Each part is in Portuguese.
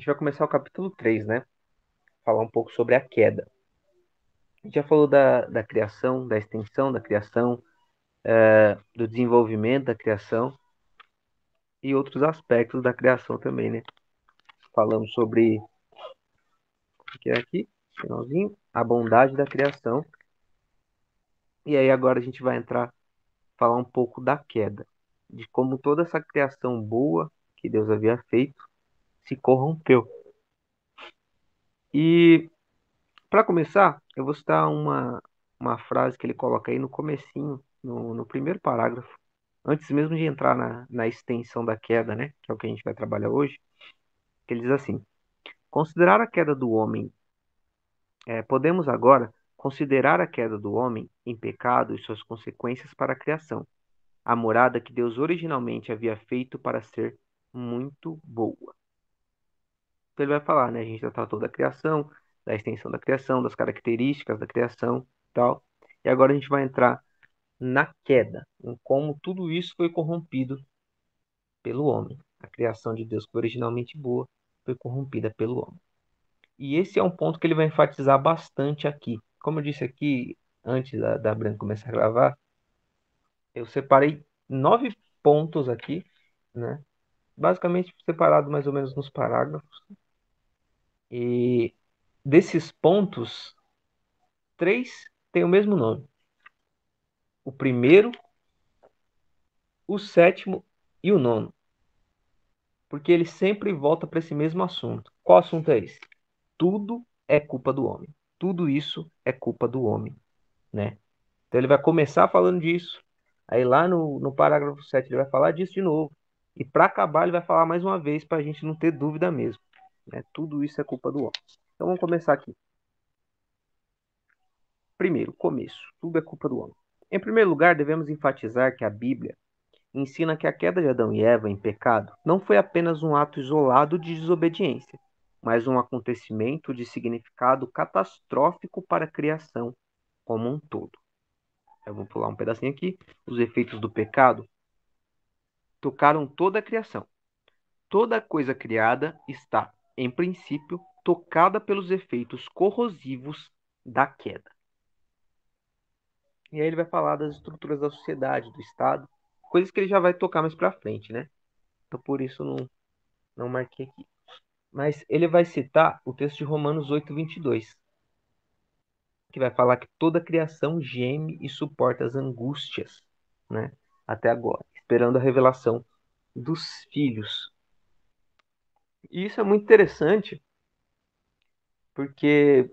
gente vai começar o capítulo 3, né? Falar um pouco sobre a queda. A gente já falou da, da criação, da extensão da criação, é, do desenvolvimento da criação e outros aspectos da criação também, né? Falamos sobre que é aqui, finalzinho, a bondade da criação. E aí agora a gente vai entrar falar um pouco da queda, de como toda essa criação boa que Deus havia feito se corrompeu. E para começar, eu vou citar uma, uma frase que ele coloca aí no comecinho, no, no primeiro parágrafo, antes mesmo de entrar na, na extensão da queda, né, que é o que a gente vai trabalhar hoje, que ele diz assim: Considerar a queda do homem, é, podemos agora considerar a queda do homem em pecado e suas consequências para a criação, a morada que Deus originalmente havia feito para ser muito boa. Então ele vai falar, né? A gente já tratou da criação, da extensão da criação, das características da criação tal. E agora a gente vai entrar na queda, em como tudo isso foi corrompido pelo homem. A criação de Deus, que foi originalmente boa, foi corrompida pelo homem. E esse é um ponto que ele vai enfatizar bastante aqui. Como eu disse aqui, antes da, da Branca começar a gravar, eu separei nove pontos aqui, né? Basicamente separado mais ou menos nos parágrafos. E desses pontos, três têm o mesmo nome. O primeiro, o sétimo e o nono. Porque ele sempre volta para esse mesmo assunto. Qual assunto é esse? Tudo é culpa do homem. Tudo isso é culpa do homem, né? Então ele vai começar falando disso. Aí lá no, no parágrafo 7 ele vai falar disso de novo. E para acabar ele vai falar mais uma vez para a gente não ter dúvida mesmo. Né? Tudo isso é culpa do homem. Então vamos começar aqui. Primeiro, começo. Tudo é culpa do homem. Em primeiro lugar, devemos enfatizar que a Bíblia ensina que a queda de Adão e Eva em pecado não foi apenas um ato isolado de desobediência, mas um acontecimento de significado catastrófico para a criação como um todo. Eu vou pular um pedacinho aqui. Os efeitos do pecado tocaram toda a criação. Toda coisa criada está, em princípio, tocada pelos efeitos corrosivos da queda. E aí ele vai falar das estruturas da sociedade, do Estado, coisas que ele já vai tocar mais para frente, né? Então por isso não não marquei aqui. Mas ele vai citar o texto de Romanos 8, 22, que vai falar que toda a criação geme e suporta as angústias, né? Até agora, esperando a revelação dos filhos. E isso é muito interessante, porque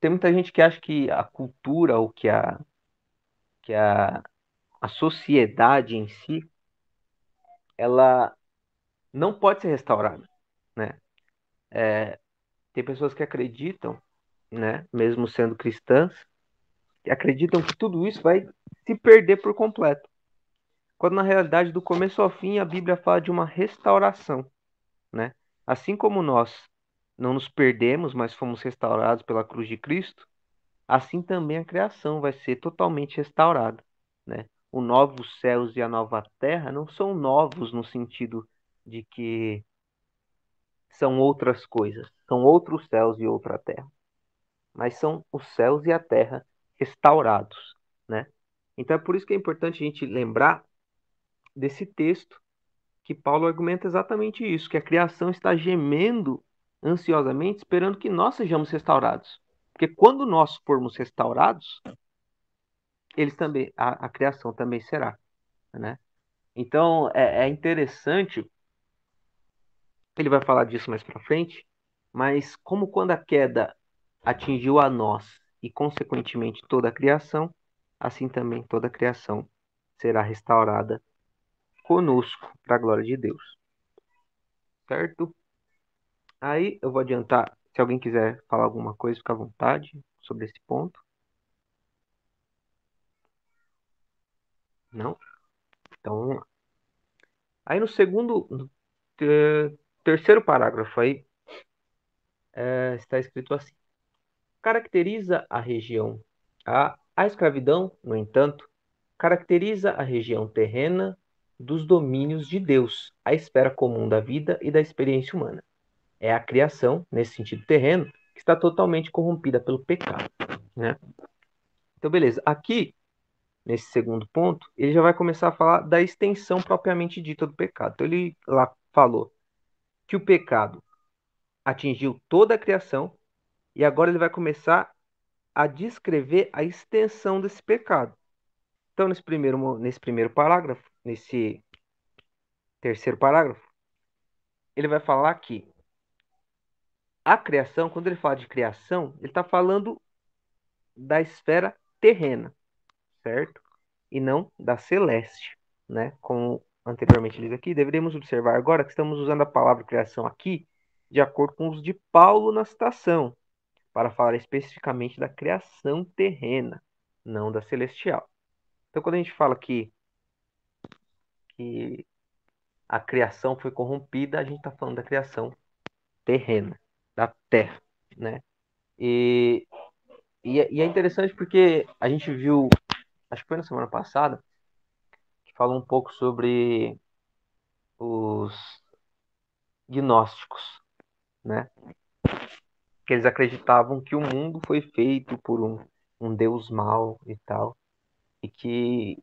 tem muita gente que acha que a cultura ou que a, que a, a sociedade em si, ela não pode ser restaurada, né? É, tem pessoas que acreditam, né, mesmo sendo cristãs, que acreditam que tudo isso vai se perder por completo. Quando na realidade, do começo ao fim, a Bíblia fala de uma restauração? Assim como nós não nos perdemos, mas fomos restaurados pela cruz de Cristo, assim também a criação vai ser totalmente restaurada, né? O novo céus e a nova terra não são novos no sentido de que são outras coisas, são outros céus e outra terra. Mas são os céus e a terra restaurados, né? Então é por isso que é importante a gente lembrar desse texto que Paulo argumenta exatamente isso, que a criação está gemendo ansiosamente esperando que nós sejamos restaurados. Porque quando nós formos restaurados, eles também a, a criação também será, né? Então é, é interessante ele vai falar disso mais para frente, mas como quando a queda atingiu a nós e consequentemente toda a criação, assim também toda a criação será restaurada conosco para a glória de Deus. Certo? Aí eu vou adiantar, se alguém quiser falar alguma coisa, fica à vontade sobre esse ponto. Não? Então vamos lá. Aí no segundo, no terceiro parágrafo aí, é, está escrito assim: caracteriza a região. A, a escravidão, no entanto, caracteriza a região terrena dos domínios de Deus, a esfera comum da vida e da experiência humana. é a criação, nesse sentido terreno, que está totalmente corrompida pelo pecado, né? Então, beleza. Aqui, nesse segundo ponto, ele já vai começar a falar da extensão propriamente dita do pecado. Então, ele lá falou que o pecado atingiu toda a criação e agora ele vai começar a descrever a extensão desse pecado. Então, nesse primeiro, nesse primeiro parágrafo, nesse terceiro parágrafo, ele vai falar que a criação, quando ele fala de criação, ele está falando da esfera terrena, certo? E não da celeste, né? Como anteriormente diz aqui, deveríamos observar agora que estamos usando a palavra criação aqui de acordo com os de Paulo na citação, para falar especificamente da criação terrena, não da celestial. Então, quando a gente fala que, que a criação foi corrompida, a gente está falando da criação terrena da Terra, né? E, e, é, e, é interessante porque a gente viu, acho que foi na semana passada, que falou um pouco sobre os gnósticos, né? Que eles acreditavam que o mundo foi feito por um, um Deus mau e tal, e que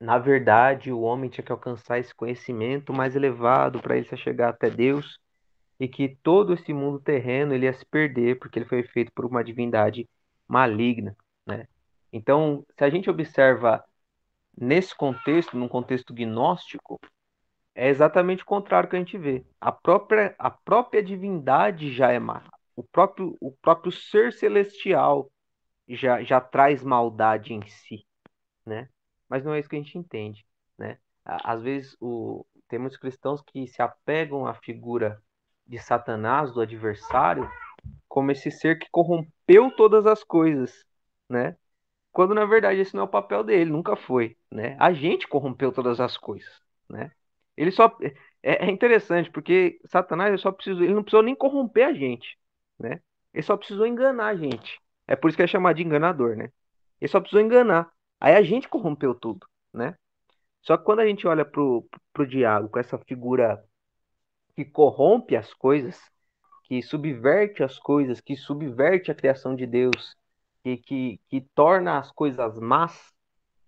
na verdade o homem tinha que alcançar esse conhecimento mais elevado para ele chegar até Deus e que todo esse mundo terreno ele ia se perder porque ele foi feito por uma divindade maligna, né? Então, se a gente observa nesse contexto, num contexto gnóstico, é exatamente o contrário que a gente vê. A própria, a própria divindade já é má. O próprio, o próprio ser celestial já, já traz maldade em si, né? Mas não é isso que a gente entende, né? Às vezes o, tem muitos cristãos que se apegam à figura de Satanás, do adversário, como esse ser que corrompeu todas as coisas, né? Quando na verdade esse não é o papel dele, nunca foi, né? A gente corrompeu todas as coisas, né? Ele só é, é interessante porque Satanás só precisou, ele não precisou nem corromper a gente, né? Ele só precisou enganar a gente. É por isso que é chamado de enganador, né? Ele só precisou enganar. Aí a gente corrompeu tudo, né? Só que quando a gente olha pro, pro diabo com essa figura que corrompe as coisas, que subverte as coisas, que subverte a criação de Deus, que, que, que torna as coisas más,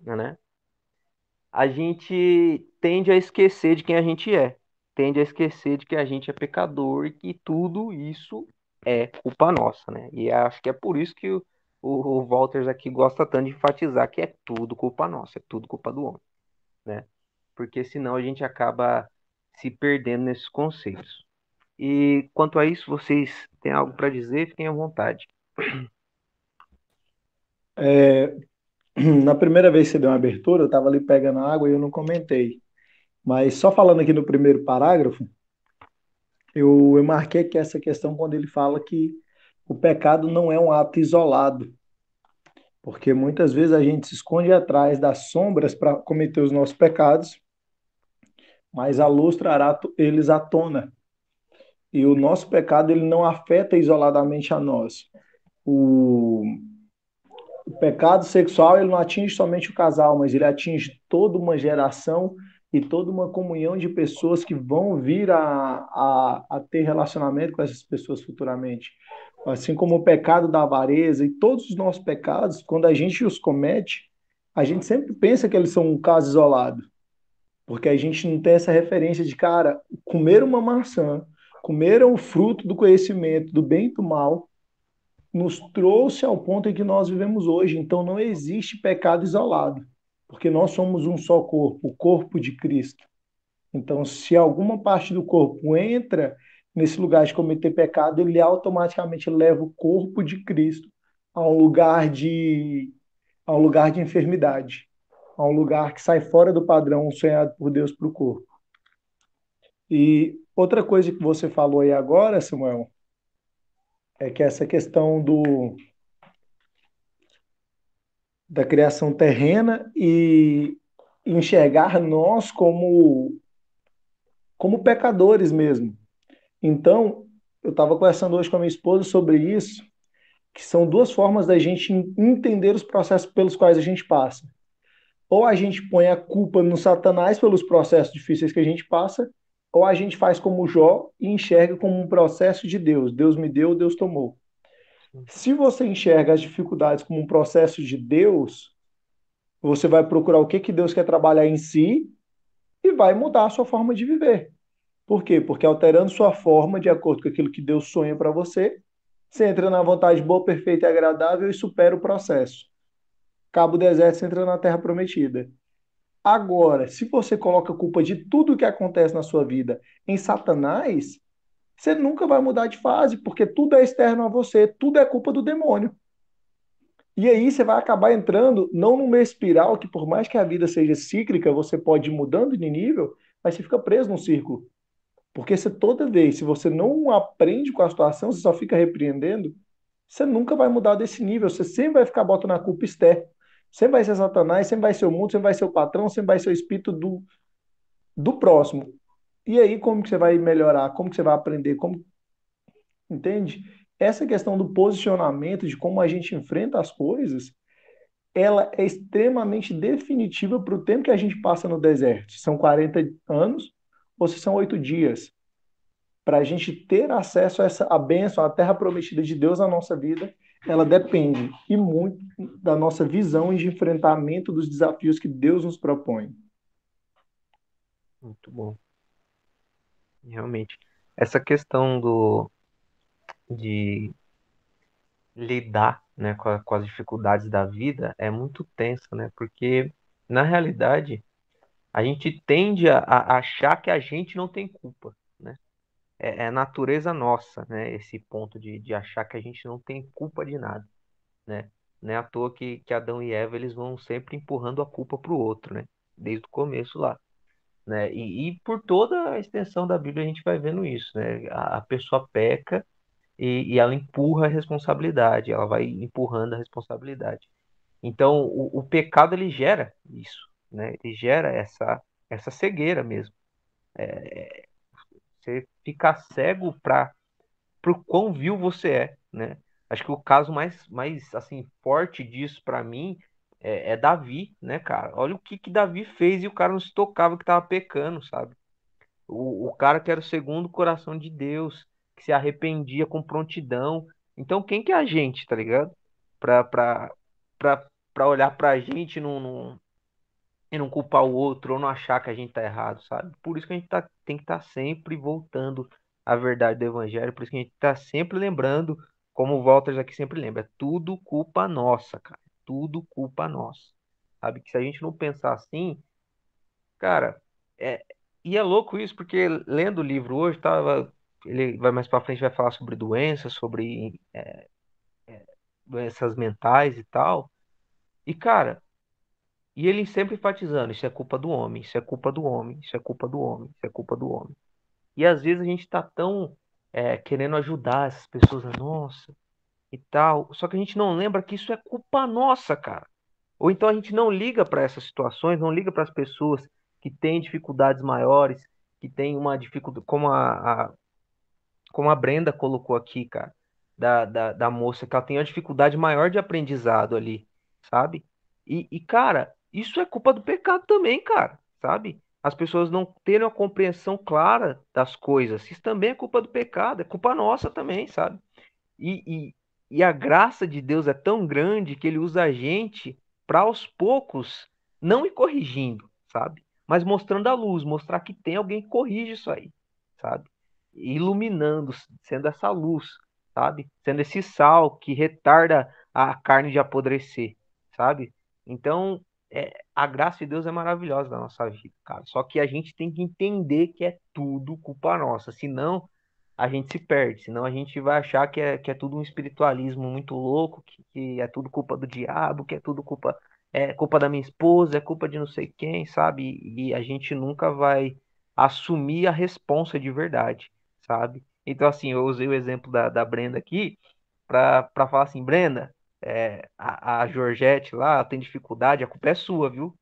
né? A gente tende a esquecer de quem a gente é, tende a esquecer de que a gente é pecador e que tudo isso é culpa nossa, né? E acho que é por isso que o, o, o Walters aqui gosta tanto de enfatizar que é tudo culpa nossa, é tudo culpa do homem, né? Porque senão a gente acaba se perdendo nesses conceitos. E quanto a isso, vocês têm algo para dizer? Fiquem à vontade. É, na primeira vez que você deu uma abertura, eu estava ali pegando água e eu não comentei. Mas só falando aqui no primeiro parágrafo, eu, eu marquei aqui essa questão quando ele fala que o pecado não é um ato isolado. Porque muitas vezes a gente se esconde atrás das sombras para cometer os nossos pecados mas a luz trará eles à tona. E o nosso pecado ele não afeta isoladamente a nós. O, o pecado sexual ele não atinge somente o casal, mas ele atinge toda uma geração e toda uma comunhão de pessoas que vão vir a, a, a ter relacionamento com essas pessoas futuramente. Assim como o pecado da avareza e todos os nossos pecados, quando a gente os comete, a gente sempre pensa que eles são um caso isolado. Porque a gente não tem essa referência de, cara, comer uma maçã, comer o fruto do conhecimento do bem e do mal, nos trouxe ao ponto em que nós vivemos hoje. Então não existe pecado isolado, porque nós somos um só corpo, o corpo de Cristo. Então, se alguma parte do corpo entra nesse lugar de cometer pecado, ele automaticamente leva o corpo de Cristo a um lugar de a um lugar de enfermidade a um lugar que sai fora do padrão sonhado por Deus para o corpo. E outra coisa que você falou aí agora, Samuel, é que essa questão do da criação terrena e enxergar nós como como pecadores mesmo. Então, eu estava conversando hoje com a minha esposa sobre isso, que são duas formas da gente entender os processos pelos quais a gente passa ou a gente põe a culpa no Satanás pelos processos difíceis que a gente passa, ou a gente faz como Jó e enxerga como um processo de Deus. Deus me deu, Deus tomou. Se você enxerga as dificuldades como um processo de Deus, você vai procurar o que, que Deus quer trabalhar em si e vai mudar a sua forma de viver. Por quê? Porque alterando sua forma de acordo com aquilo que Deus sonha para você, você entra na vontade boa, perfeita e agradável e supera o processo. Cabo deserto, você entra na terra prometida. Agora, se você coloca a culpa de tudo que acontece na sua vida em Satanás, você nunca vai mudar de fase, porque tudo é externo a você, tudo é culpa do demônio. E aí você vai acabar entrando não numa espiral que, por mais que a vida seja cíclica, você pode ir mudando de nível, mas você fica preso num círculo. Porque se toda vez, se você não aprende com a situação, você só fica repreendendo, você nunca vai mudar desse nível. Você sempre vai ficar botando a culpa externa. Sempre vai ser Satanás, sempre vai ser o mundo, sempre vai ser o patrão, sempre vai ser o espírito do, do próximo. E aí, como que você vai melhorar? Como que você vai aprender? Como... Entende? Essa questão do posicionamento, de como a gente enfrenta as coisas, ela é extremamente definitiva para o tempo que a gente passa no deserto. São 40 anos se são oito dias, para a gente ter acesso a essa a bênção, a terra prometida de Deus na nossa vida, ela depende e muito da nossa visão de enfrentamento dos desafios que Deus nos propõe. Muito bom. Realmente. Essa questão do de lidar né, com, a, com, as dificuldades da vida é muito tensa, né? Porque, na realidade, a gente tende a, a achar que a gente não tem culpa, né? É, é natureza nossa, né? Esse ponto de, de achar que a gente não tem culpa de nada, né? Não é à toa que, que Adão e Eva eles vão sempre empurrando a culpa para o outro, né? Desde o começo lá, né? E, e, por toda a extensão da Bíblia a gente vai vendo isso, né? A, a pessoa peca e, e, ela empurra a responsabilidade, ela vai empurrando a responsabilidade. Então o, o pecado ele gera isso, né? Ele gera essa, essa cegueira mesmo. É, você fica cego para o quão vil você é, né? Acho que o caso mais, mais assim forte disso para mim é, é, Davi, né, cara? Olha o que que Davi fez e o cara não se tocava que tava pecando, sabe? O, o cara que era o segundo coração de Deus, que se arrependia com prontidão. Então, quem que é a gente, tá ligado? Pra, pra, pra, pra olhar pra gente num, e não culpar o outro ou não achar que a gente tá errado, sabe? Por isso que a gente tá, tem que estar tá sempre voltando à verdade do evangelho, por isso que a gente tá sempre lembrando, como o Walters aqui sempre lembra, é tudo culpa nossa, cara. Tudo culpa nossa. Sabe que se a gente não pensar assim, cara, é, e é louco isso, porque lendo o livro hoje, tava, ele vai mais para frente, vai falar sobre doenças, sobre é, é, doenças mentais e tal. E, cara, e ele sempre enfatizando: isso é culpa do homem, isso é culpa do homem, isso é culpa do homem, isso é culpa do homem. E às vezes a gente está tão é, querendo ajudar essas pessoas, nossa, e tal, só que a gente não lembra que isso é culpa nossa, cara. Ou então a gente não liga para essas situações, não liga para as pessoas que têm dificuldades maiores, que têm uma dificuldade, como a, a, como a Brenda colocou aqui, cara, da, da, da moça, que ela tem uma dificuldade maior de aprendizado ali, sabe? E, e cara, isso é culpa do pecado também, cara, sabe? As pessoas não terem uma compreensão clara das coisas. Isso também é culpa do pecado, é culpa nossa também, sabe? E, e, e a graça de Deus é tão grande que ele usa a gente para aos poucos não ir corrigindo, sabe? Mas mostrando a luz, mostrar que tem alguém que corrige isso aí, sabe? Iluminando, sendo essa luz, sabe? Sendo esse sal que retarda a carne de apodrecer, sabe? Então, é, a graça de Deus é maravilhosa na nossa vida, cara. Só que a gente tem que entender que é tudo culpa nossa, senão a gente se perde, senão a gente vai achar que é, que é tudo um espiritualismo muito louco, que, que é tudo culpa do diabo, que é tudo culpa é culpa da minha esposa, é culpa de não sei quem, sabe? E a gente nunca vai assumir a responsa de verdade, sabe? Então, assim, eu usei o exemplo da, da Brenda aqui para falar assim, Brenda, é, a, a Georgette lá tem dificuldade, a culpa é sua, viu?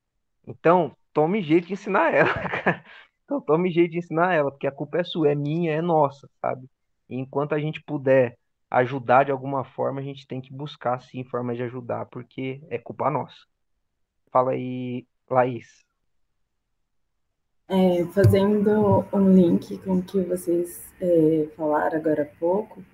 Então, tome jeito de ensinar ela, cara. Então, tome jeito de ensinar ela, porque a culpa é sua, é minha, é nossa, sabe? E enquanto a gente puder ajudar de alguma forma, a gente tem que buscar, sim, formas de ajudar, porque é culpa nossa. Fala aí, Laís. É, fazendo um link com o que vocês é, falaram agora há pouco,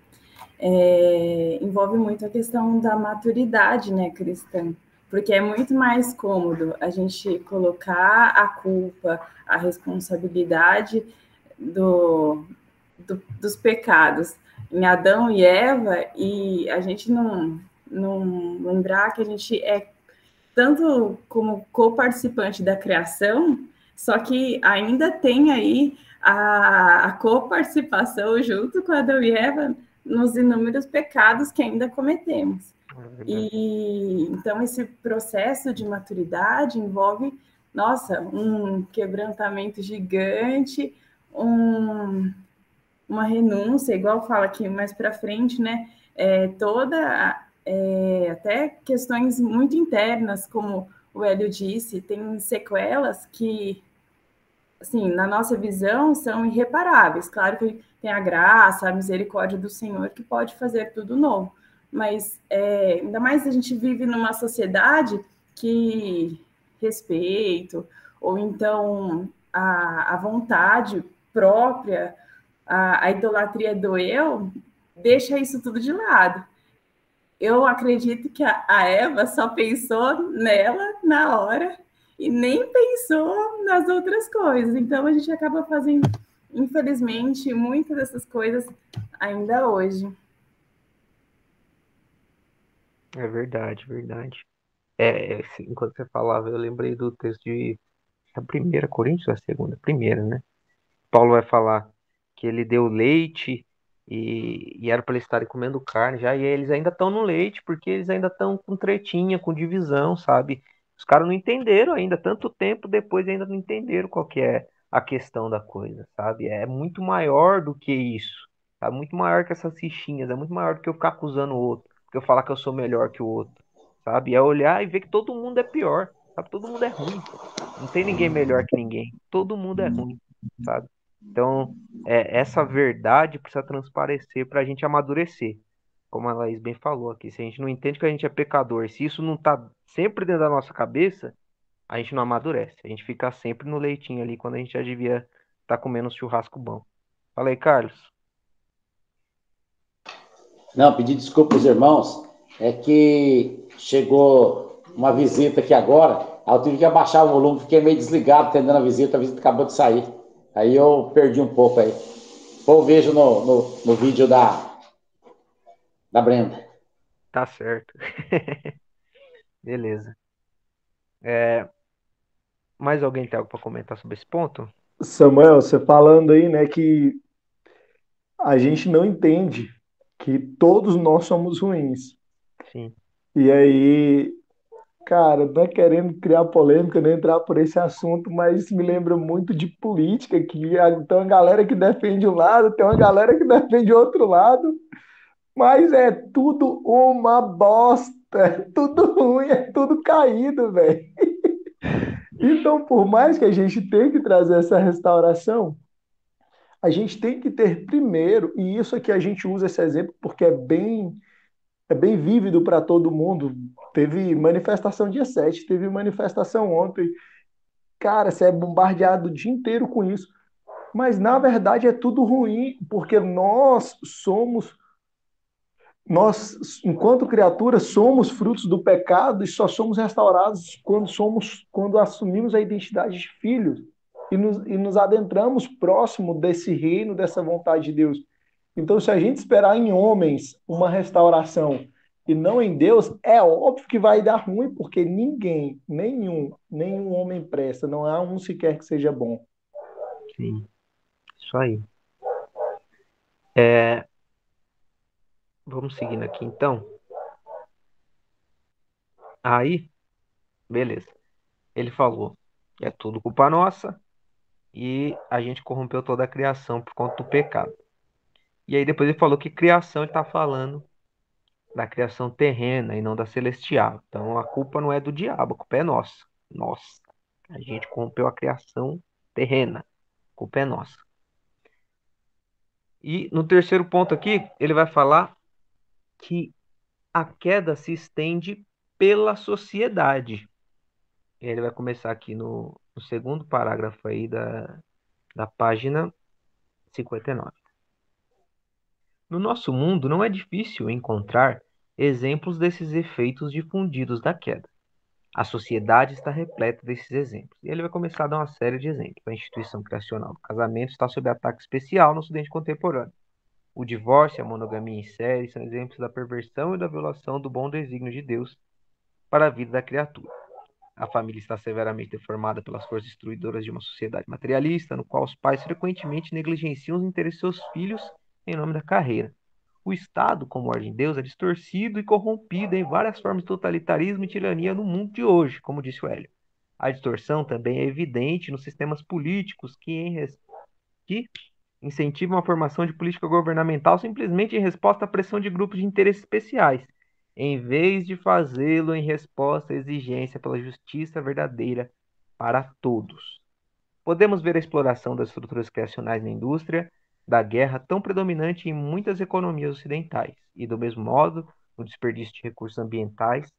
é, envolve muito a questão da maturidade né, cristã, porque é muito mais cômodo a gente colocar a culpa, a responsabilidade do, do, dos pecados em Adão e Eva e a gente não, não lembrar que a gente é tanto como co-participante da criação, só que ainda tem aí a, a co-participação junto com Adão e Eva nos inúmeros pecados que ainda cometemos. É e então esse processo de maturidade envolve, nossa, um quebrantamento gigante, um, uma renúncia, igual fala aqui mais para frente, né? É, toda é, até questões muito internas, como o Hélio disse, tem sequelas que, assim, na nossa visão, são irreparáveis. Claro que tem a graça, a misericórdia do Senhor que pode fazer tudo novo, mas é, ainda mais a gente vive numa sociedade que respeito, ou então a, a vontade própria, a, a idolatria do eu, deixa isso tudo de lado eu acredito que a Eva só pensou nela na hora e nem pensou nas outras coisas. Então a gente acaba fazendo, infelizmente, muitas dessas coisas ainda hoje. É verdade, verdade. É, é enquanto você falava, eu lembrei do texto de a primeira Coríntios, a segunda, primeira, né? Paulo vai falar que ele deu leite e, e era para eles estarem comendo carne já, e eles ainda estão no leite, porque eles ainda estão com tretinha, com divisão, sabe? Os caras não entenderam ainda, tanto tempo depois ainda não entenderam qual que é a questão da coisa, sabe? É muito maior do que isso, tá? Muito maior que essas fichinhas, é muito maior do que eu ficar acusando o outro, que eu falar que eu sou melhor que o outro, sabe? É olhar e ver que todo mundo é pior, sabe? Todo mundo é ruim. Não tem ninguém melhor que ninguém. Todo mundo é ruim, sabe? Então, é, essa verdade precisa transparecer para a gente amadurecer. Como a Laís bem falou aqui, se a gente não entende que a gente é pecador, se isso não está sempre dentro da nossa cabeça, a gente não amadurece. A gente fica sempre no leitinho ali quando a gente já devia estar tá comendo um churrasco bom. Fala aí, Carlos. Não, pedir desculpa aos irmãos, é que chegou uma visita aqui agora, aí eu tive que abaixar o volume, fiquei meio desligado atendendo a visita, a visita acabou de sair. Aí eu perdi um pouco aí. Ou vejo no, no, no vídeo da, da Brenda. Tá certo. Beleza. É, mais alguém tem algo para comentar sobre esse ponto? Samuel, você falando aí, né, que a gente não entende que todos nós somos ruins. Sim. E aí Cara, não é querendo criar polêmica, nem entrar por esse assunto, mas me lembra muito de política, que tem uma galera que defende um lado, tem uma galera que defende outro lado, mas é tudo uma bosta, é tudo ruim, é tudo caído, velho. Então, por mais que a gente tenha que trazer essa restauração, a gente tem que ter primeiro, e isso aqui a gente usa esse exemplo porque é bem é bem vívido para todo mundo. Teve manifestação dia 7, teve manifestação ontem. Cara, você é bombardeado o dia inteiro com isso. Mas na verdade é tudo ruim, porque nós somos nós, enquanto criaturas, somos frutos do pecado e só somos restaurados quando somos quando assumimos a identidade de filhos e nos, e nos adentramos próximo desse reino, dessa vontade de Deus. Então, se a gente esperar em homens uma restauração e não em Deus, é óbvio que vai dar ruim, porque ninguém, nenhum, nenhum homem presta, não há um sequer que seja bom. Sim, isso aí. É... Vamos seguindo aqui então. Aí, beleza. Ele falou: é tudo culpa nossa e a gente corrompeu toda a criação por conta do pecado. E aí depois ele falou que criação está falando da criação terrena e não da celestial. Então a culpa não é do diabo, a culpa é nossa. Nossa. A gente corrompeu a criação terrena. A culpa é nossa. E no terceiro ponto aqui, ele vai falar que a queda se estende pela sociedade. Ele vai começar aqui no no segundo parágrafo aí da, da página 59. No nosso mundo não é difícil encontrar exemplos desses efeitos difundidos da queda. A sociedade está repleta desses exemplos. E ele vai começar a dar uma série de exemplos. A instituição criacional do casamento está sob ataque especial no Ocidente contemporâneo. O divórcio e a monogamia em série são exemplos da perversão e da violação do bom desígnio de Deus para a vida da criatura. A família está severamente deformada pelas forças destruidoras de uma sociedade materialista, no qual os pais frequentemente negligenciam os interesses de seus filhos em nome da carreira. O Estado, como ordem de Deus, é distorcido e corrompido em várias formas de totalitarismo e tirania no mundo de hoje, como disse o Hélio. A distorção também é evidente nos sistemas políticos que, em res... que incentivam a formação de política governamental simplesmente em resposta à pressão de grupos de interesse especiais, em vez de fazê-lo em resposta à exigência pela justiça verdadeira para todos. Podemos ver a exploração das estruturas criacionais na indústria, da guerra tão predominante em muitas economias ocidentais, e do mesmo modo, o desperdício de recursos ambientais,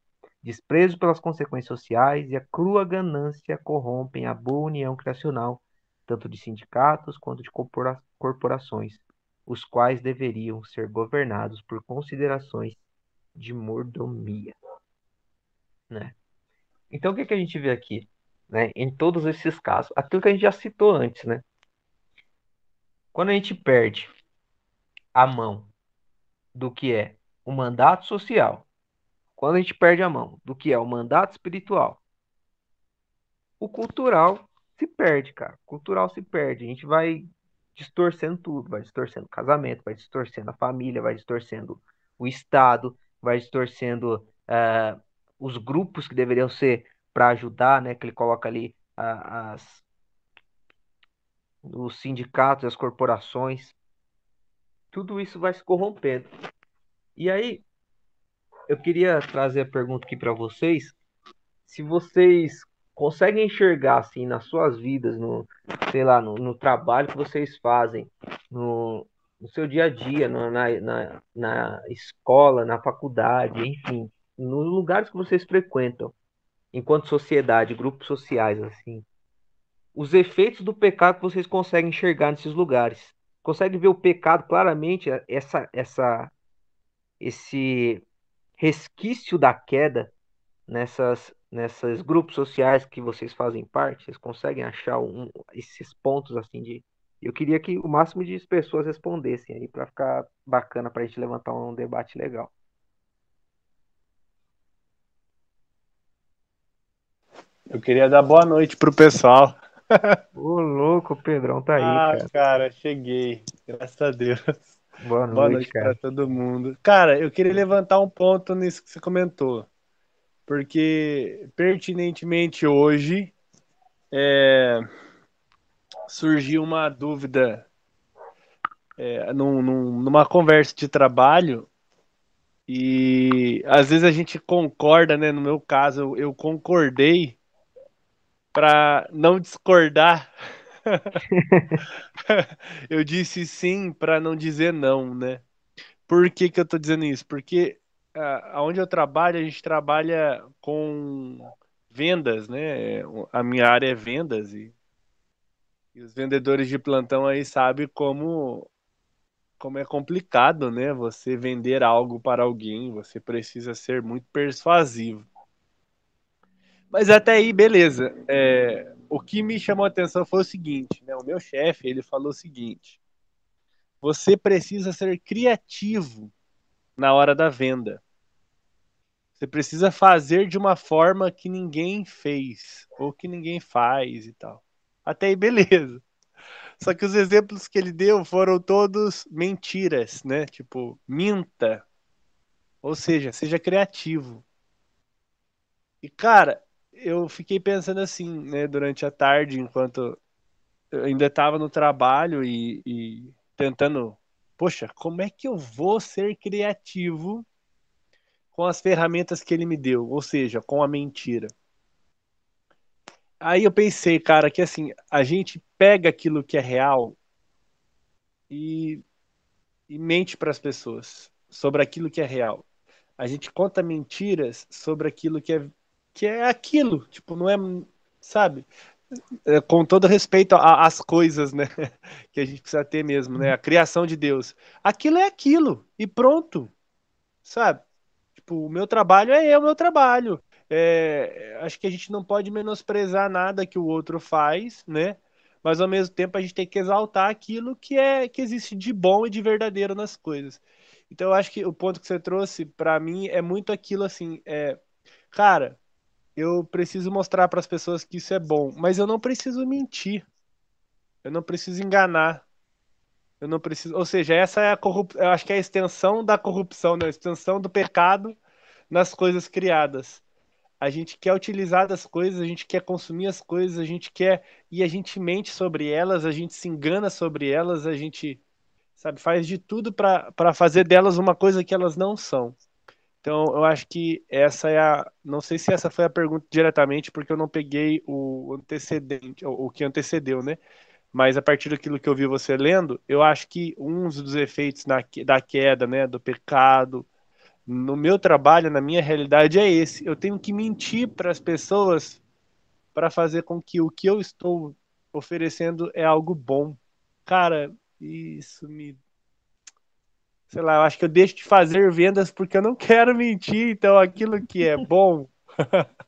desprezo pelas consequências sociais e a crua ganância corrompem a boa união criacional, tanto de sindicatos quanto de corpora corporações, os quais deveriam ser governados por considerações de mordomia. Né? Então, o que, que a gente vê aqui? Né? Em todos esses casos, aquilo que a gente já citou antes, né? Quando a gente perde a mão do que é o mandato social, quando a gente perde a mão do que é o mandato espiritual, o cultural se perde, cara. O cultural se perde. A gente vai distorcendo tudo, vai distorcendo o casamento, vai distorcendo a família, vai distorcendo o Estado, vai distorcendo uh, os grupos que deveriam ser para ajudar, né? Que ele coloca ali uh, as os sindicatos, as corporações, tudo isso vai se corrompendo. E aí, eu queria trazer a pergunta aqui para vocês, se vocês conseguem enxergar assim nas suas vidas, no, sei lá, no, no trabalho que vocês fazem, no, no seu dia a dia, na, na, na escola, na faculdade, enfim, nos lugares que vocês frequentam, enquanto sociedade, grupos sociais, assim, os efeitos do pecado que vocês conseguem enxergar nesses lugares. Consegue ver o pecado claramente, essa, essa, esse resquício da queda nessas, nessas grupos sociais que vocês fazem parte. Vocês conseguem achar um, esses pontos assim de. Eu queria que o máximo de pessoas respondessem aí para ficar bacana para a gente levantar um debate legal. Eu queria dar boa noite pro pessoal. Ô, louco, o Pedrão tá aí, ah, cara. cara, cheguei. Graças a Deus. Boa noite, Boa noite para todo mundo. Cara, eu queria levantar um ponto nisso que você comentou. Porque, pertinentemente hoje, é, surgiu uma dúvida é, num, num, numa conversa de trabalho e às vezes a gente concorda, né? No meu caso, eu, eu concordei para não discordar. eu disse sim para não dizer não, né? Por que, que eu tô dizendo isso? Porque aonde eu trabalho, a gente trabalha com vendas, né? A minha área é vendas e, e os vendedores de plantão aí sabem como como é complicado, né? Você vender algo para alguém, você precisa ser muito persuasivo. Mas até aí, beleza. É, o que me chamou a atenção foi o seguinte, né? O meu chefe, ele falou o seguinte: você precisa ser criativo na hora da venda. Você precisa fazer de uma forma que ninguém fez ou que ninguém faz e tal. Até aí, beleza. Só que os exemplos que ele deu foram todos mentiras, né? Tipo, minta. Ou seja, seja criativo. E, cara, eu fiquei pensando assim, né, durante a tarde, enquanto eu ainda estava no trabalho e, e, tentando, poxa, como é que eu vou ser criativo com as ferramentas que ele me deu, ou seja, com a mentira. Aí eu pensei, cara, que assim, a gente pega aquilo que é real e, e mente para as pessoas sobre aquilo que é real. A gente conta mentiras sobre aquilo que é que é aquilo, tipo, não é, sabe? é, com todo respeito às coisas, né? Que a gente precisa ter mesmo, né? A criação de Deus. Aquilo é aquilo e pronto, sabe? Tipo, o meu trabalho é o meu trabalho. É, acho que a gente não pode menosprezar nada que o outro faz, né? Mas ao mesmo tempo a gente tem que exaltar aquilo que é que existe de bom e de verdadeiro nas coisas. Então eu acho que o ponto que você trouxe para mim é muito aquilo assim, é, cara, eu preciso mostrar para as pessoas que isso é bom, mas eu não preciso mentir. Eu não preciso enganar. Eu não preciso, ou seja, essa é a corrupção, eu acho que é a extensão da corrupção, né? a extensão do pecado nas coisas criadas. A gente quer utilizar das coisas, a gente quer consumir as coisas, a gente quer e a gente mente sobre elas, a gente se engana sobre elas, a gente sabe, faz de tudo para fazer delas uma coisa que elas não são. Então, eu acho que essa é a. Não sei se essa foi a pergunta diretamente, porque eu não peguei o antecedente, o que antecedeu, né? Mas a partir daquilo que eu vi você lendo, eu acho que um dos efeitos na, da queda, né, do pecado, no meu trabalho, na minha realidade, é esse. Eu tenho que mentir para as pessoas para fazer com que o que eu estou oferecendo é algo bom. Cara, isso me sei lá, eu acho que eu deixo de fazer vendas porque eu não quero mentir, então aquilo que é bom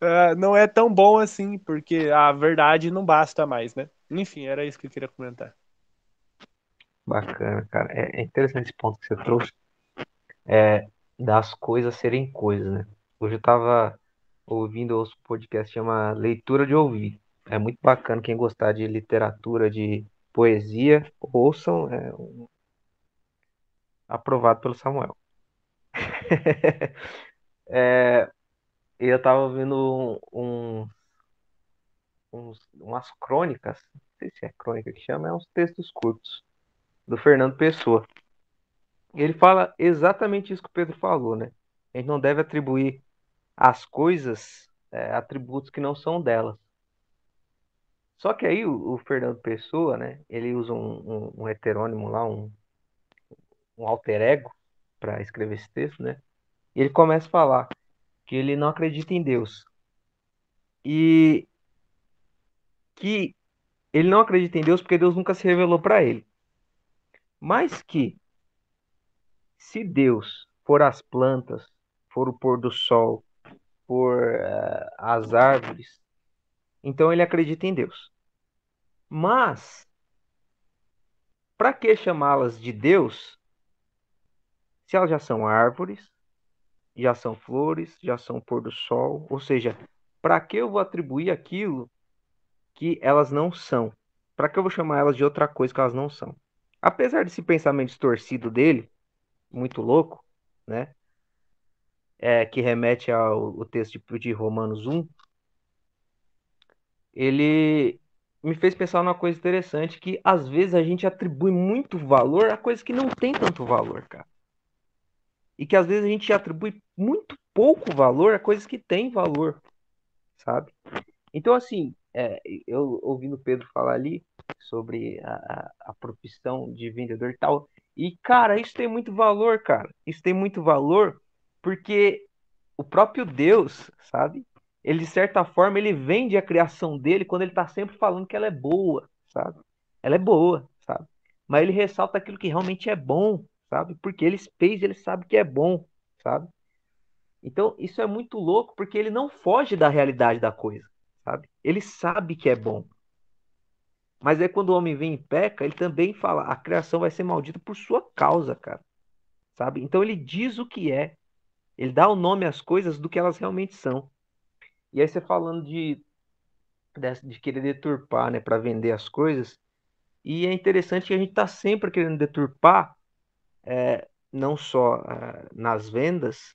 é, não é tão bom assim, porque a verdade não basta mais, né? Enfim, era isso que eu queria comentar. Bacana, cara. É, é interessante esse ponto que você trouxe, é, das coisas serem coisas, né? Hoje eu tava ouvindo o podcast chama Leitura de Ouvir. É muito bacana quem gostar de literatura, de poesia, ouçam, é um aprovado pelo Samuel. é, eu estava vendo um, umas crônicas, não sei se é crônica que chama, é uns textos curtos, do Fernando Pessoa. E ele fala exatamente isso que o Pedro falou, né? A gente não deve atribuir às coisas é, atributos que não são delas. Só que aí o, o Fernando Pessoa, né? Ele usa um, um, um heterônimo lá, um, um alter ego para escrever esse texto, né? E ele começa a falar que ele não acredita em Deus. E que ele não acredita em Deus porque Deus nunca se revelou para ele. Mas que se Deus for as plantas, for o pôr do sol, for uh, as árvores, então ele acredita em Deus. Mas para que chamá-las de Deus se elas já são árvores, já são flores, já são pôr do sol, ou seja, para que eu vou atribuir aquilo que elas não são? Para que eu vou chamar elas de outra coisa que elas não são? Apesar desse pensamento distorcido dele, muito louco, né? É, que remete ao, texto de, de Romanos 1, ele me fez pensar numa coisa interessante que às vezes a gente atribui muito valor a coisas que não tem tanto valor, cara e que às vezes a gente atribui muito pouco valor a coisas que têm valor, sabe? Então, assim, é, eu ouvindo Pedro falar ali sobre a, a, profissão de vendedor e tal, e, cara, isso tem muito valor, cara. Isso tem muito valor porque o próprio Deus, sabe? Ele, de certa forma, ele vende a criação dele quando ele tá sempre falando que ela é boa, sabe? Ela é boa, sabe? Mas ele ressalta aquilo que realmente é bom, sabe? Porque ele fez, ele sabe que é bom, sabe? Então, isso é muito louco porque ele não foge da realidade da coisa, sabe? Ele sabe que é bom. Mas é quando o homem vem e peca, ele também fala: a criação vai ser maldita por sua causa, cara. Sabe? Então ele diz o que é. Ele dá o nome às coisas do que elas realmente são. E aí você falando de de querer deturpar, né, para vender as coisas. E é interessante que a gente está sempre querendo deturpar é, não só é, nas vendas,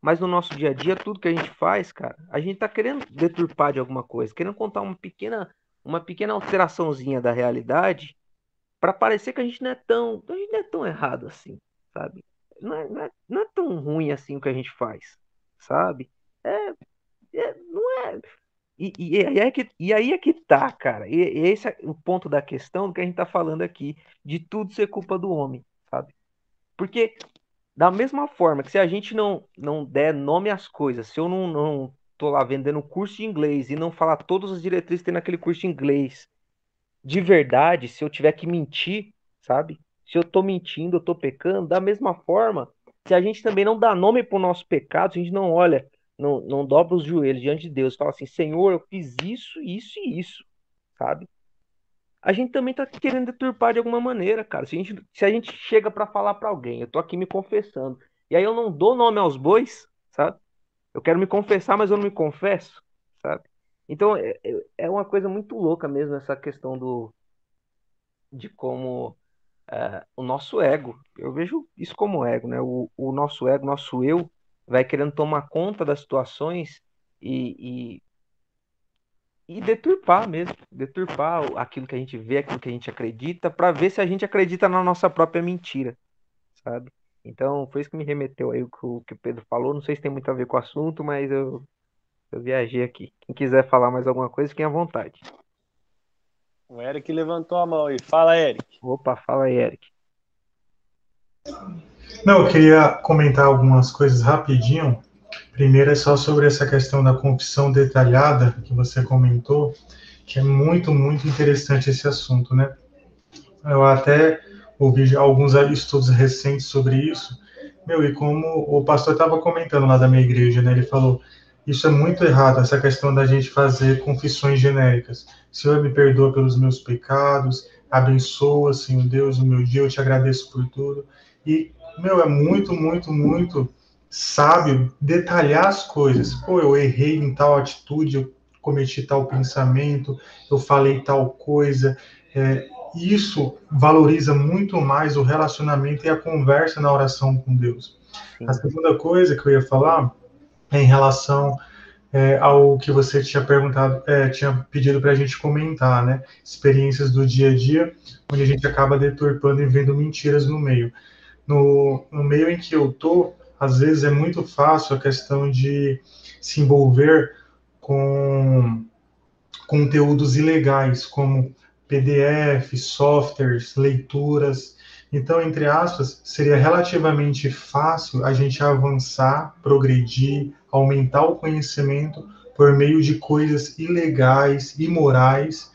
mas no nosso dia a dia, tudo que a gente faz, cara, a gente tá querendo deturpar de alguma coisa, querendo contar uma pequena, uma pequena alteraçãozinha da realidade para parecer que a gente não é tão, a gente não é tão errado assim, sabe? Não é, não é, não é tão ruim assim o que a gente faz, sabe? É, é não é. E, e, aí é que, e aí é que tá, cara. E, e esse é o ponto da questão que a gente tá falando aqui, de tudo ser culpa do homem, sabe? Porque, da mesma forma que se a gente não, não der nome às coisas, se eu não, não tô lá vendendo curso de inglês e não falar todas as diretrizes que tem naquele curso de inglês, de verdade, se eu tiver que mentir, sabe? Se eu tô mentindo, eu tô pecando, da mesma forma, se a gente também não dá nome pro nosso pecado, se a gente não olha, não, não dobra os joelhos diante de Deus, fala assim, Senhor, eu fiz isso, isso e isso, sabe? A gente também tá querendo deturpar de alguma maneira, cara. Se a gente, se a gente chega para falar para alguém, eu tô aqui me confessando, e aí eu não dou nome aos bois, sabe? Eu quero me confessar, mas eu não me confesso, sabe? Então é, é, é uma coisa muito louca mesmo essa questão do de como é, o nosso ego, eu vejo isso como ego, né? O, o nosso ego, nosso eu, vai querendo tomar conta das situações e, e, e deturpar mesmo, deturpar aquilo que a gente vê, aquilo que a gente acredita, para ver se a gente acredita na nossa própria mentira, sabe? Então, foi isso que me remeteu aí o que o, que o Pedro falou. Não sei se tem muito a ver com o assunto, mas eu, eu viajei aqui. Quem quiser falar mais alguma coisa, fiquem à vontade. O Eric levantou a mão aí. Fala, Eric. Opa, fala aí, Eric. Não, eu queria comentar algumas coisas rapidinho. Primeiro é só sobre essa questão da confissão detalhada que você comentou, que é muito, muito interessante esse assunto, né? Eu até ouvi alguns estudos recentes sobre isso. Meu, e como o pastor estava comentando lá da minha igreja, né? Ele falou: isso é muito errado, essa questão da gente fazer confissões genéricas. Senhor, me perdoa pelos meus pecados, abençoa, Senhor Deus, o meu dia, eu te agradeço por tudo. E, meu, é muito, muito, muito sábio detalhar as coisas. Pô, eu errei em tal atitude, eu cometi tal pensamento, eu falei tal coisa. É, isso valoriza muito mais o relacionamento e a conversa na oração com Deus. A segunda coisa que eu ia falar é em relação é, ao que você tinha perguntado, é, tinha pedido para a gente comentar, né? Experiências do dia a dia, onde a gente acaba deturpando e vendo mentiras no meio. No, no meio em que eu tô, às vezes é muito fácil a questão de se envolver com conteúdos ilegais, como PDF, softwares, leituras. Então, entre aspas, seria relativamente fácil a gente avançar, progredir, aumentar o conhecimento por meio de coisas ilegais, imorais,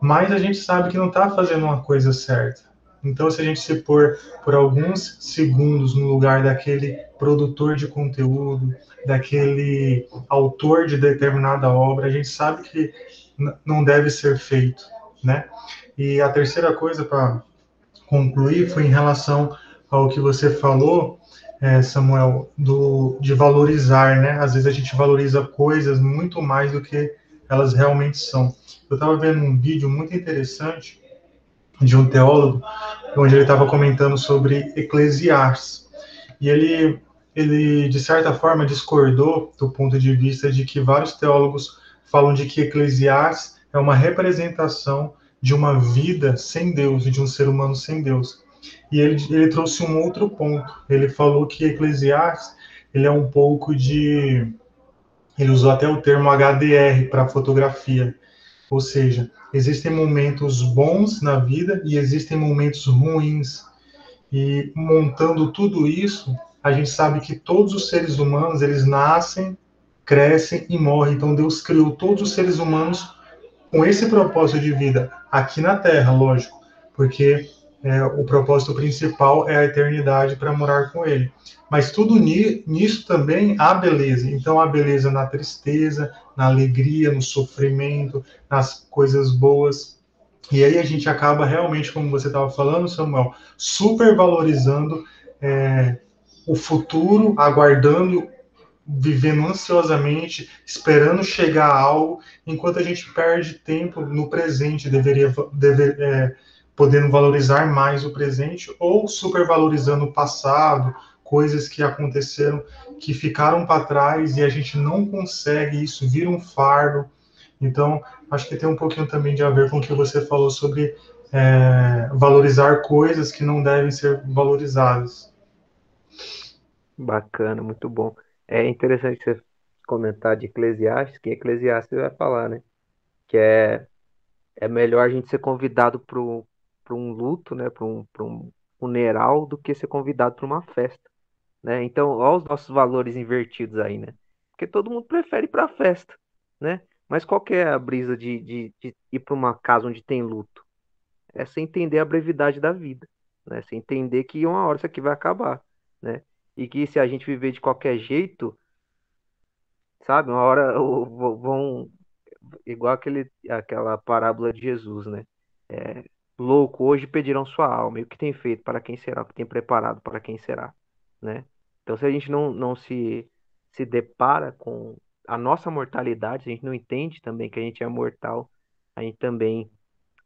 mas a gente sabe que não está fazendo uma coisa certa. Então, se a gente se pôr por alguns segundos no lugar daquele produtor de conteúdo, daquele autor de determinada obra, a gente sabe que não deve ser feito né? E a terceira coisa para concluir foi em relação ao que você falou, é, Samuel, do, de valorizar, né? Às vezes a gente valoriza coisas muito mais do que elas realmente são. Eu estava vendo um vídeo muito interessante de um teólogo, onde ele estava comentando sobre Eclesiastes. E ele, ele, de certa forma, discordou do ponto de vista de que vários teólogos falam de que Eclesiastes é uma representação de uma vida sem Deus, de um ser humano sem Deus. E ele, ele trouxe um outro ponto. Ele falou que Eclesiastes ele é um pouco de. Ele usou até o termo HDR para fotografia. Ou seja, existem momentos bons na vida e existem momentos ruins. E montando tudo isso, a gente sabe que todos os seres humanos, eles nascem, crescem e morrem. Então Deus criou todos os seres humanos com esse propósito de vida aqui na Terra, lógico, porque é, o propósito principal é a eternidade para morar com Ele. Mas tudo ni, nisso também há beleza. Então há beleza na tristeza, na alegria, no sofrimento, nas coisas boas. E aí a gente acaba realmente, como você estava falando, Samuel, supervalorizando é, o futuro, aguardando vivendo ansiosamente, esperando chegar a algo, enquanto a gente perde tempo no presente, deveria dever, é, podendo valorizar mais o presente ou supervalorizando o passado, coisas que aconteceram, que ficaram para trás e a gente não consegue, isso vira um fardo. Então, acho que tem um pouquinho também de a ver com o que você falou sobre é, valorizar coisas que não devem ser valorizadas. Bacana, muito bom. É interessante você comentar de Eclesiastes, que Eclesiastes vai falar, né? Que é, é melhor a gente ser convidado para um luto, né? Para um, um funeral, do que ser convidado para uma festa, né? Então, olha os nossos valores invertidos aí, né? Porque todo mundo prefere ir pra festa, né? Mas qual que é a brisa de, de, de ir para uma casa onde tem luto? É você entender a brevidade da vida, né? Você entender que uma hora isso aqui vai acabar, né? E que se a gente viver de qualquer jeito, sabe? Uma hora vão igual aquele, aquela parábola de Jesus, né? É, louco, hoje pedirão sua alma, e o que tem feito para quem será, o que tem preparado para quem será, né? Então, se a gente não, não se, se depara com a nossa mortalidade, a gente não entende também que a gente é mortal, a gente também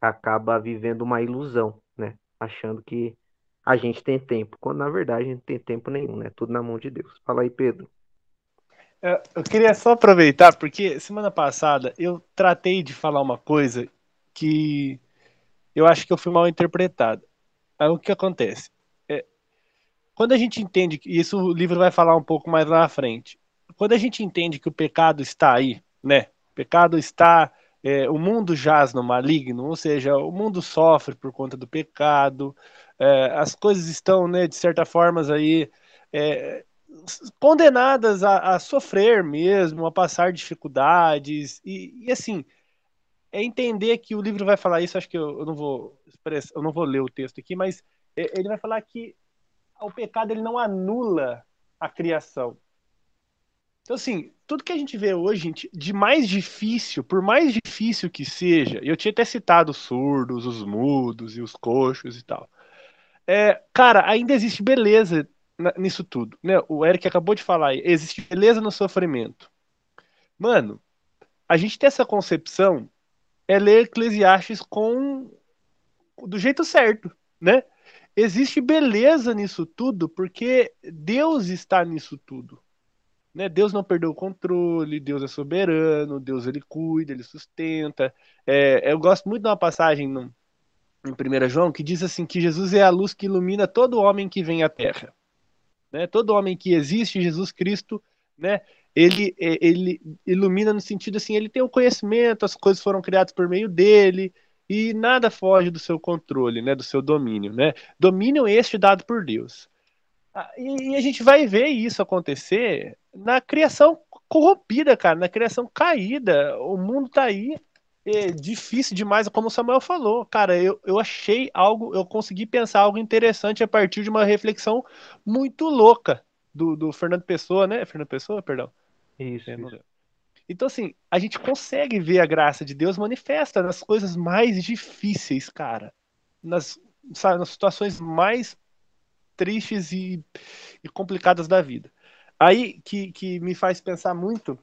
acaba vivendo uma ilusão, né? Achando que a gente tem tempo, quando na verdade a gente não tem tempo nenhum, né? Tudo na mão de Deus. Fala aí, Pedro. É, eu queria só aproveitar, porque semana passada eu tratei de falar uma coisa que eu acho que eu fui mal interpretado. Aí o que acontece? É, quando a gente entende, e isso o livro vai falar um pouco mais lá na frente, quando a gente entende que o pecado está aí, né? O pecado está, é, o mundo jaz no maligno, ou seja, o mundo sofre por conta do pecado, é, as coisas estão, né, de certa forma aí é, condenadas a, a, sofrer mesmo, a passar dificuldades e, e, assim é entender que o livro vai falar isso. Acho que eu, eu não vou eu não vou ler o texto aqui, mas ele vai falar que o pecado ele não anula a criação. Então assim, tudo que a gente vê hoje de mais difícil, por mais difícil que seja, eu tinha até citado os surdos, os mudos e os coxos e tal. É, cara, ainda existe beleza nisso tudo. Né? O Eric acabou de falar, existe beleza no sofrimento. Mano, a gente tem essa concepção é ler Eclesiastes com do jeito certo, né? Existe beleza nisso tudo porque Deus está nisso tudo. Né? Deus não perdeu o controle, Deus é soberano, Deus ele cuida, ele sustenta. É, eu gosto muito de uma passagem no, em 1 João que diz assim que Jesus é a luz que ilumina todo homem que vem à terra. Né? Todo homem que existe, Jesus Cristo, né? Ele, é, ele ilumina no sentido assim, ele tem o conhecimento, as coisas foram criadas por meio dele, e nada foge do seu controle, né, do seu domínio, né? Domínio este dado por Deus. Ah, e, a gente vai ver isso acontecer na criação corrompida, cara, na criação caída. O mundo tá aí, é difícil demais, como o Samuel falou. Cara, eu, eu achei algo, eu consegui pensar algo interessante a partir de uma reflexão muito louca do, do Fernando Pessoa, né? Fernando Pessoa, perdão. Isso, isso. Então, assim, a gente consegue ver a graça de Deus manifesta nas coisas mais difíceis, cara. Nas, sabe, nas situações mais tristes e, e complicadas da vida. Aí que, que me faz pensar muito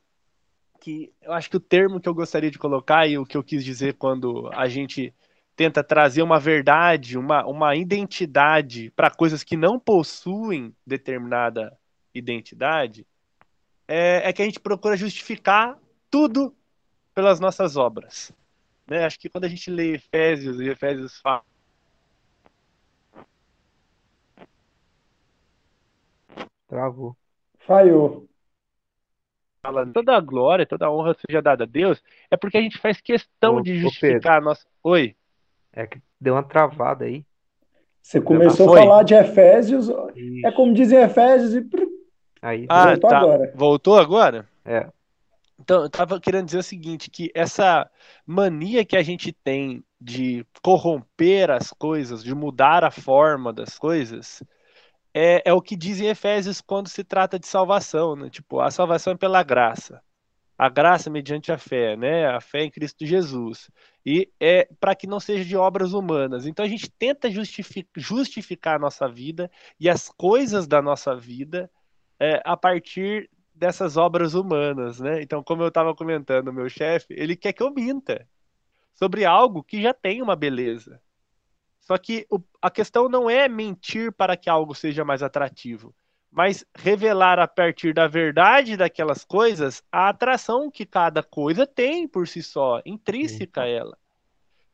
que eu acho que o termo que eu gostaria de colocar e o que eu quis dizer quando a gente tenta trazer uma verdade, uma, uma identidade para coisas que não possuem determinada identidade, é, é, que a gente procura justificar tudo pelas nossas obras. Né? Acho que quando a gente lê Efésios e Efésios fala. Travou. Falhou. Fala, toda a glória, toda a honra seja dada a Deus, é porque a gente faz questão Ô, de ô, justificar a nossa. Oi. É que deu uma travada aí. Você começou a falar de Efésios, Isso. é como dizem Efésios e Aí, Ah, Voltou tá. agora. Voltou agora? é. Então, eu tava querendo dizer o seguinte, que essa mania que a gente tem de corromper as coisas, de mudar a forma das coisas, é, é o que diz em Efésios quando se trata de salvação, né? Tipo, a salvação é pela graça. A graça mediante a fé, né? A fé em Cristo Jesus. E é para que não seja de obras humanas. Então a gente tenta justifi- justificar a nossa vida e as coisas da nossa vida é, a partir dessas obras humanas, né? Então, como eu estava comentando, o meu chefe, ele quer que eu minta sobre algo que já tem uma beleza. Só que o- a questão não é mentir para que algo seja mais atrativo, mas revelar a partir da verdade daquelas coisas a atração que cada coisa tem por si só, intrínseca a ela.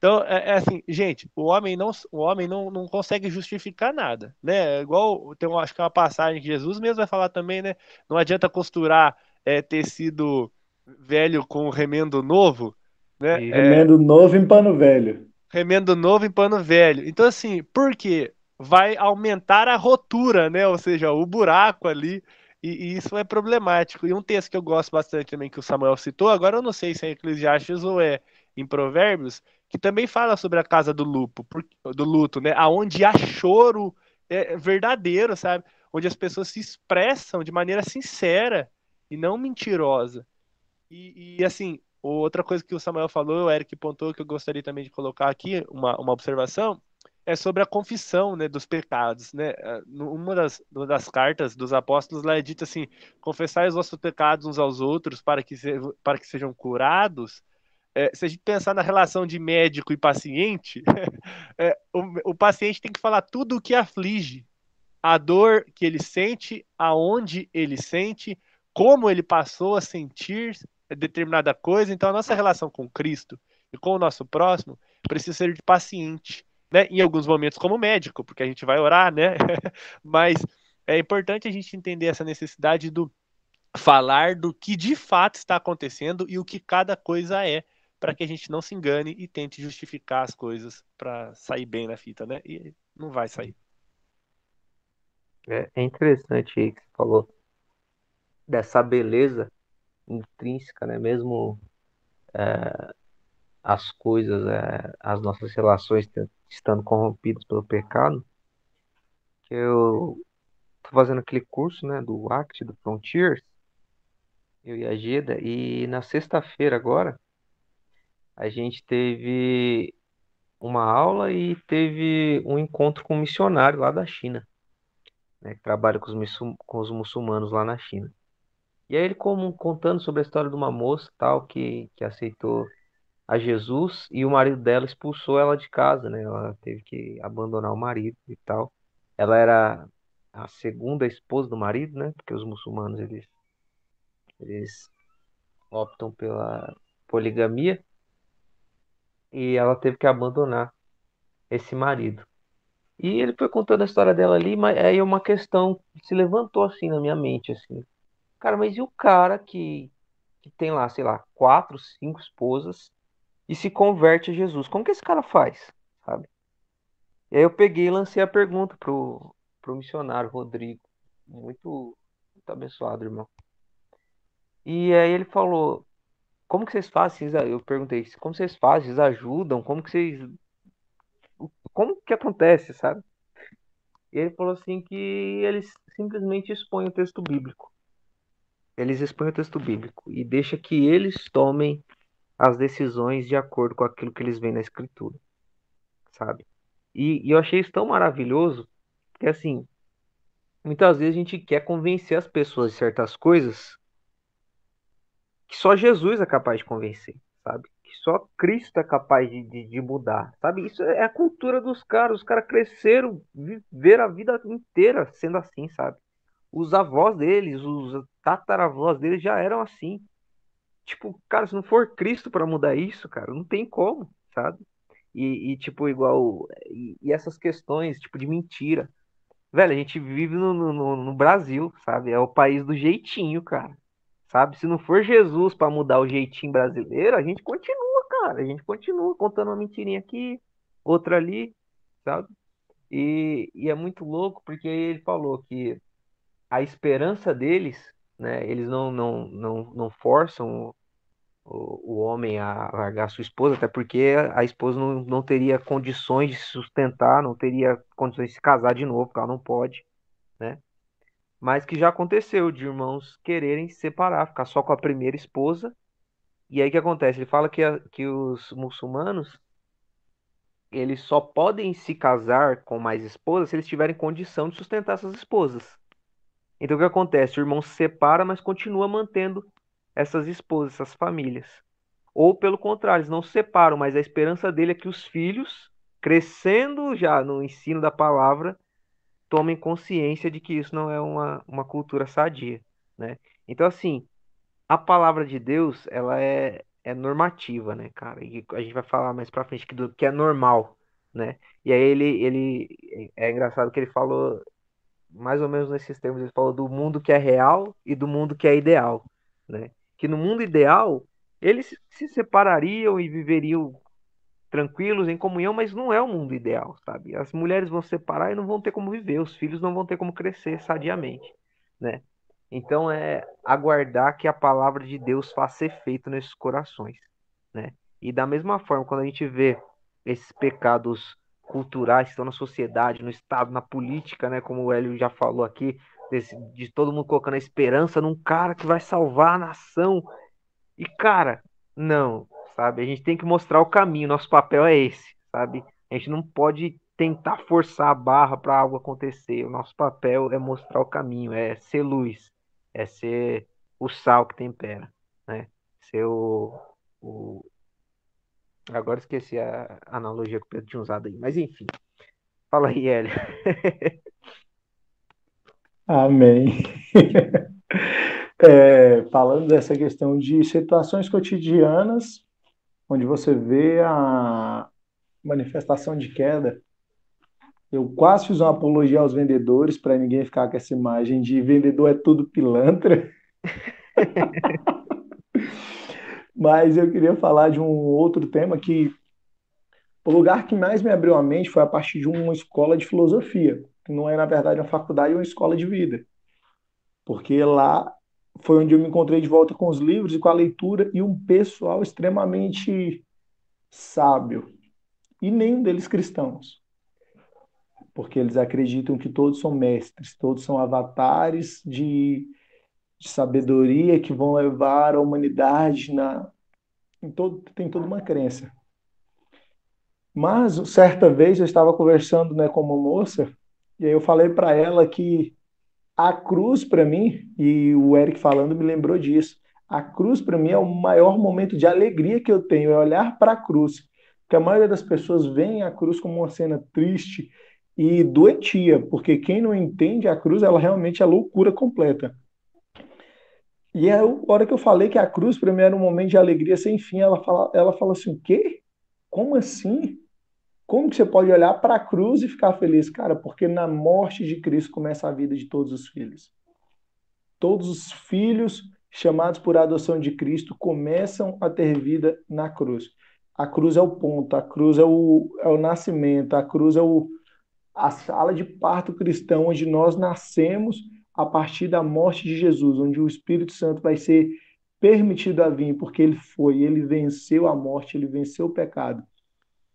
Então, é, é assim, gente, o homem não, o homem não, não consegue justificar nada, né? É Igual tem, uma- acho que é uma passagem que Jesus mesmo vai falar também, né? Não adianta costurar é, tecido velho com remendo novo, né? Isso. É, remendo novo em pano velho. remendo novo em pano velho. Então, assim, por quê? Vai aumentar a rotura, né? Ou seja, o buraco ali E, e, isso é problemático. E um texto que eu gosto bastante também, que o Samuel citou, agora eu não sei se é em Eclesiastes ou é em Provérbios, que também fala sobre a casa do luto, do luto, né? Aonde há choro é, verdadeiro, sabe? Onde as pessoas se expressam de maneira sincera e não mentirosa. E, e assim, outra coisa que o Samuel falou, o Eric pontou, que eu gostaria também de colocar aqui, uma, uma observação, é sobre a confissão né, dos pecados. Né? É, uma das, das cartas dos apóstolos lá é dito assim: confessai os vossos pecados uns aos outros para que, se, para que sejam curados. É, se a gente pensar na relação de médico e paciente, é, o, o paciente tem que falar tudo o que aflige, a dor que ele sente, aonde ele sente, como ele passou a sentir determinada coisa. Então, a nossa relação com Cristo e com o nosso próximo precisa ser de paciente né? Em alguns momentos como médico, porque a gente vai orar, né? Mas é importante a gente entender essa necessidade do falar do que de fato está acontecendo e o que cada coisa é, para que a gente não se engane e tente justificar as coisas para sair bem na fita, né? E não vai sair. É, é interessante que você falou dessa beleza intrínseca, né? Mesmo é, as coisas, é, as nossas relações estando corrompidas pelo pecado, que eu tô fazendo aquele curso, né, do ACT, do Frontiers, eu e a Geda, e na sexta-feira agora, a gente teve uma aula e teve um encontro com um missionário lá da China, né, que trabalha com os, com os muçulmanos lá na China. E aí ele como, contando sobre a história de uma moça tal que, que aceitou a Jesus e o marido dela expulsou ela de casa, né? Ela teve que abandonar o marido e tal. Ela era a segunda esposa do marido, né? Porque os muçulmanos eles eles optam pela poligamia e ela teve que abandonar esse marido. E ele foi contando a história dela ali, mas aí uma questão se levantou assim na minha mente assim. Cara, mas e o cara que que tem lá, sei lá, quatro, cinco esposas e se converte a Jesus. Como que esse cara faz, sabe? E aí eu peguei e lancei a pergunta pro, pro missionário Rodrigo. Muito, muito abençoado, irmão. E aí ele falou, como que vocês fazem? Eu perguntei, como vocês fazem? Vocês ajudam? Como que vocês... Como que acontece, sabe? E ele falou assim que eles simplesmente expõem o texto bíblico. Eles expõem o texto bíblico e deixa que eles tomem as decisões de acordo com aquilo que eles veem na escritura, sabe? E, e eu achei isso tão maravilhoso que assim, muitas vezes a gente quer convencer as pessoas de certas coisas que só Jesus é capaz de convencer, sabe? Que só Cristo é capaz de, de, de mudar, sabe? Isso é a cultura dos caras. Os caras cresceram, viveram a vida inteira sendo assim, sabe? Os avós deles, os tataravós deles já eram assim. Tipo, cara, se não for Cristo para mudar isso, cara, não tem como, sabe? E, e tipo, igual. E, e, essas questões, tipo, de mentira. Velho, a gente vive no, no, no Brasil, sabe? É o país do jeitinho, cara. Sabe? Se não for Jesus para mudar o jeitinho brasileiro, a gente continua, cara. A gente continua contando uma mentirinha aqui, outra ali, sabe? E, e é muito louco porque ele falou que a esperança deles, né? Eles não, não, não, não forçam o, o homem a largar sua esposa, até porque a esposa não, não teria condições de se sustentar, não teria condições de se casar de novo, porque ela não pode, né? Mas que já aconteceu de irmãos quererem se separar, ficar só com a primeira esposa. E aí o que acontece? Ele fala que, a, que os muçulmanos eles só podem se casar com mais esposas se eles tiverem condição de sustentar essas esposas. Então o que acontece? O irmão se separa, mas continua mantendo essas esposas, essas famílias. Ou pelo contrário, eles não se separam, mas a esperança dele é que os filhos, crescendo já no ensino da palavra, tomem consciência de que isso não é uma, uma cultura sadia, né? Então, assim, a palavra de Deus, ela é, é normativa, né, cara? E a gente vai falar mais pra frente que, do, que é normal, né? E aí ele, ele, é engraçado que ele falou, mais ou menos nesses termos, ele falou do mundo que é real e do mundo que é ideal, né? que no mundo ideal eles se separariam e viveriam tranquilos em comunhão, mas não é o mundo ideal, sabe? As mulheres vão se separar e não vão ter como viver, os filhos não vão ter como crescer sadiamente, né? Então é aguardar que a palavra de Deus faça efeito nesses corações, né? E da mesma forma, quando a gente vê esses pecados culturais que estão na sociedade, no Estado, na política, né? Como o Hélio já falou aqui, desse, de todo mundo colocando a esperança num cara que vai salvar a nação. E, cara, não, sabe? A gente tem que mostrar o caminho, nosso papel é esse, sabe? A gente não pode tentar forçar a barra para algo acontecer. O nosso papel é mostrar o caminho, é ser luz, é ser o sal que tempera, né? Ser o, o... Agora esqueci a analogia que o Pedro tinha usado aí, mas enfim. Fala aí, Hélio. Amém. É, falando dessa questão de situações cotidianas, onde você vê a manifestação de queda, eu quase fiz uma apologia aos vendedores para ninguém ficar com essa imagem de vendedor é tudo pilantra. Mas eu queria falar de um outro tema que o lugar que mais me abriu a mente foi a partir de uma escola de filosofia não é, na verdade, uma faculdade, é uma escola de vida. Porque lá foi onde eu me encontrei de volta com os livros e com a leitura e um pessoal extremamente sábio. E nenhum deles cristãos. Porque eles acreditam que todos são mestres, todos são avatares de, de sabedoria que vão levar a humanidade na. Em todo, tem toda uma crença. Mas, certa vez, eu estava conversando né, com uma moça e aí eu falei para ela que a cruz para mim, e o Eric falando me lembrou disso, a cruz para mim é o maior momento de alegria que eu tenho, é olhar para a cruz. Porque a maioria das pessoas vê a cruz como uma cena triste e doentia, porque quem não entende a cruz, ela realmente é loucura completa. E é a hora que eu falei que a cruz para mim era um momento de alegria sem fim, ela fala, ela fala assim: o quê? Como assim? Como que você pode olhar para a cruz e ficar feliz? Cara, porque na morte de Cristo começa a vida de todos os filhos. Todos os filhos chamados por adoção de Cristo começam a ter vida na cruz. A cruz é o ponto, a cruz é o, é o nascimento, a cruz é o, a sala de parto cristão, onde nós nascemos a partir da morte de Jesus, onde o Espírito Santo vai ser permitido a vir, porque ele foi, ele venceu a morte, ele venceu o pecado.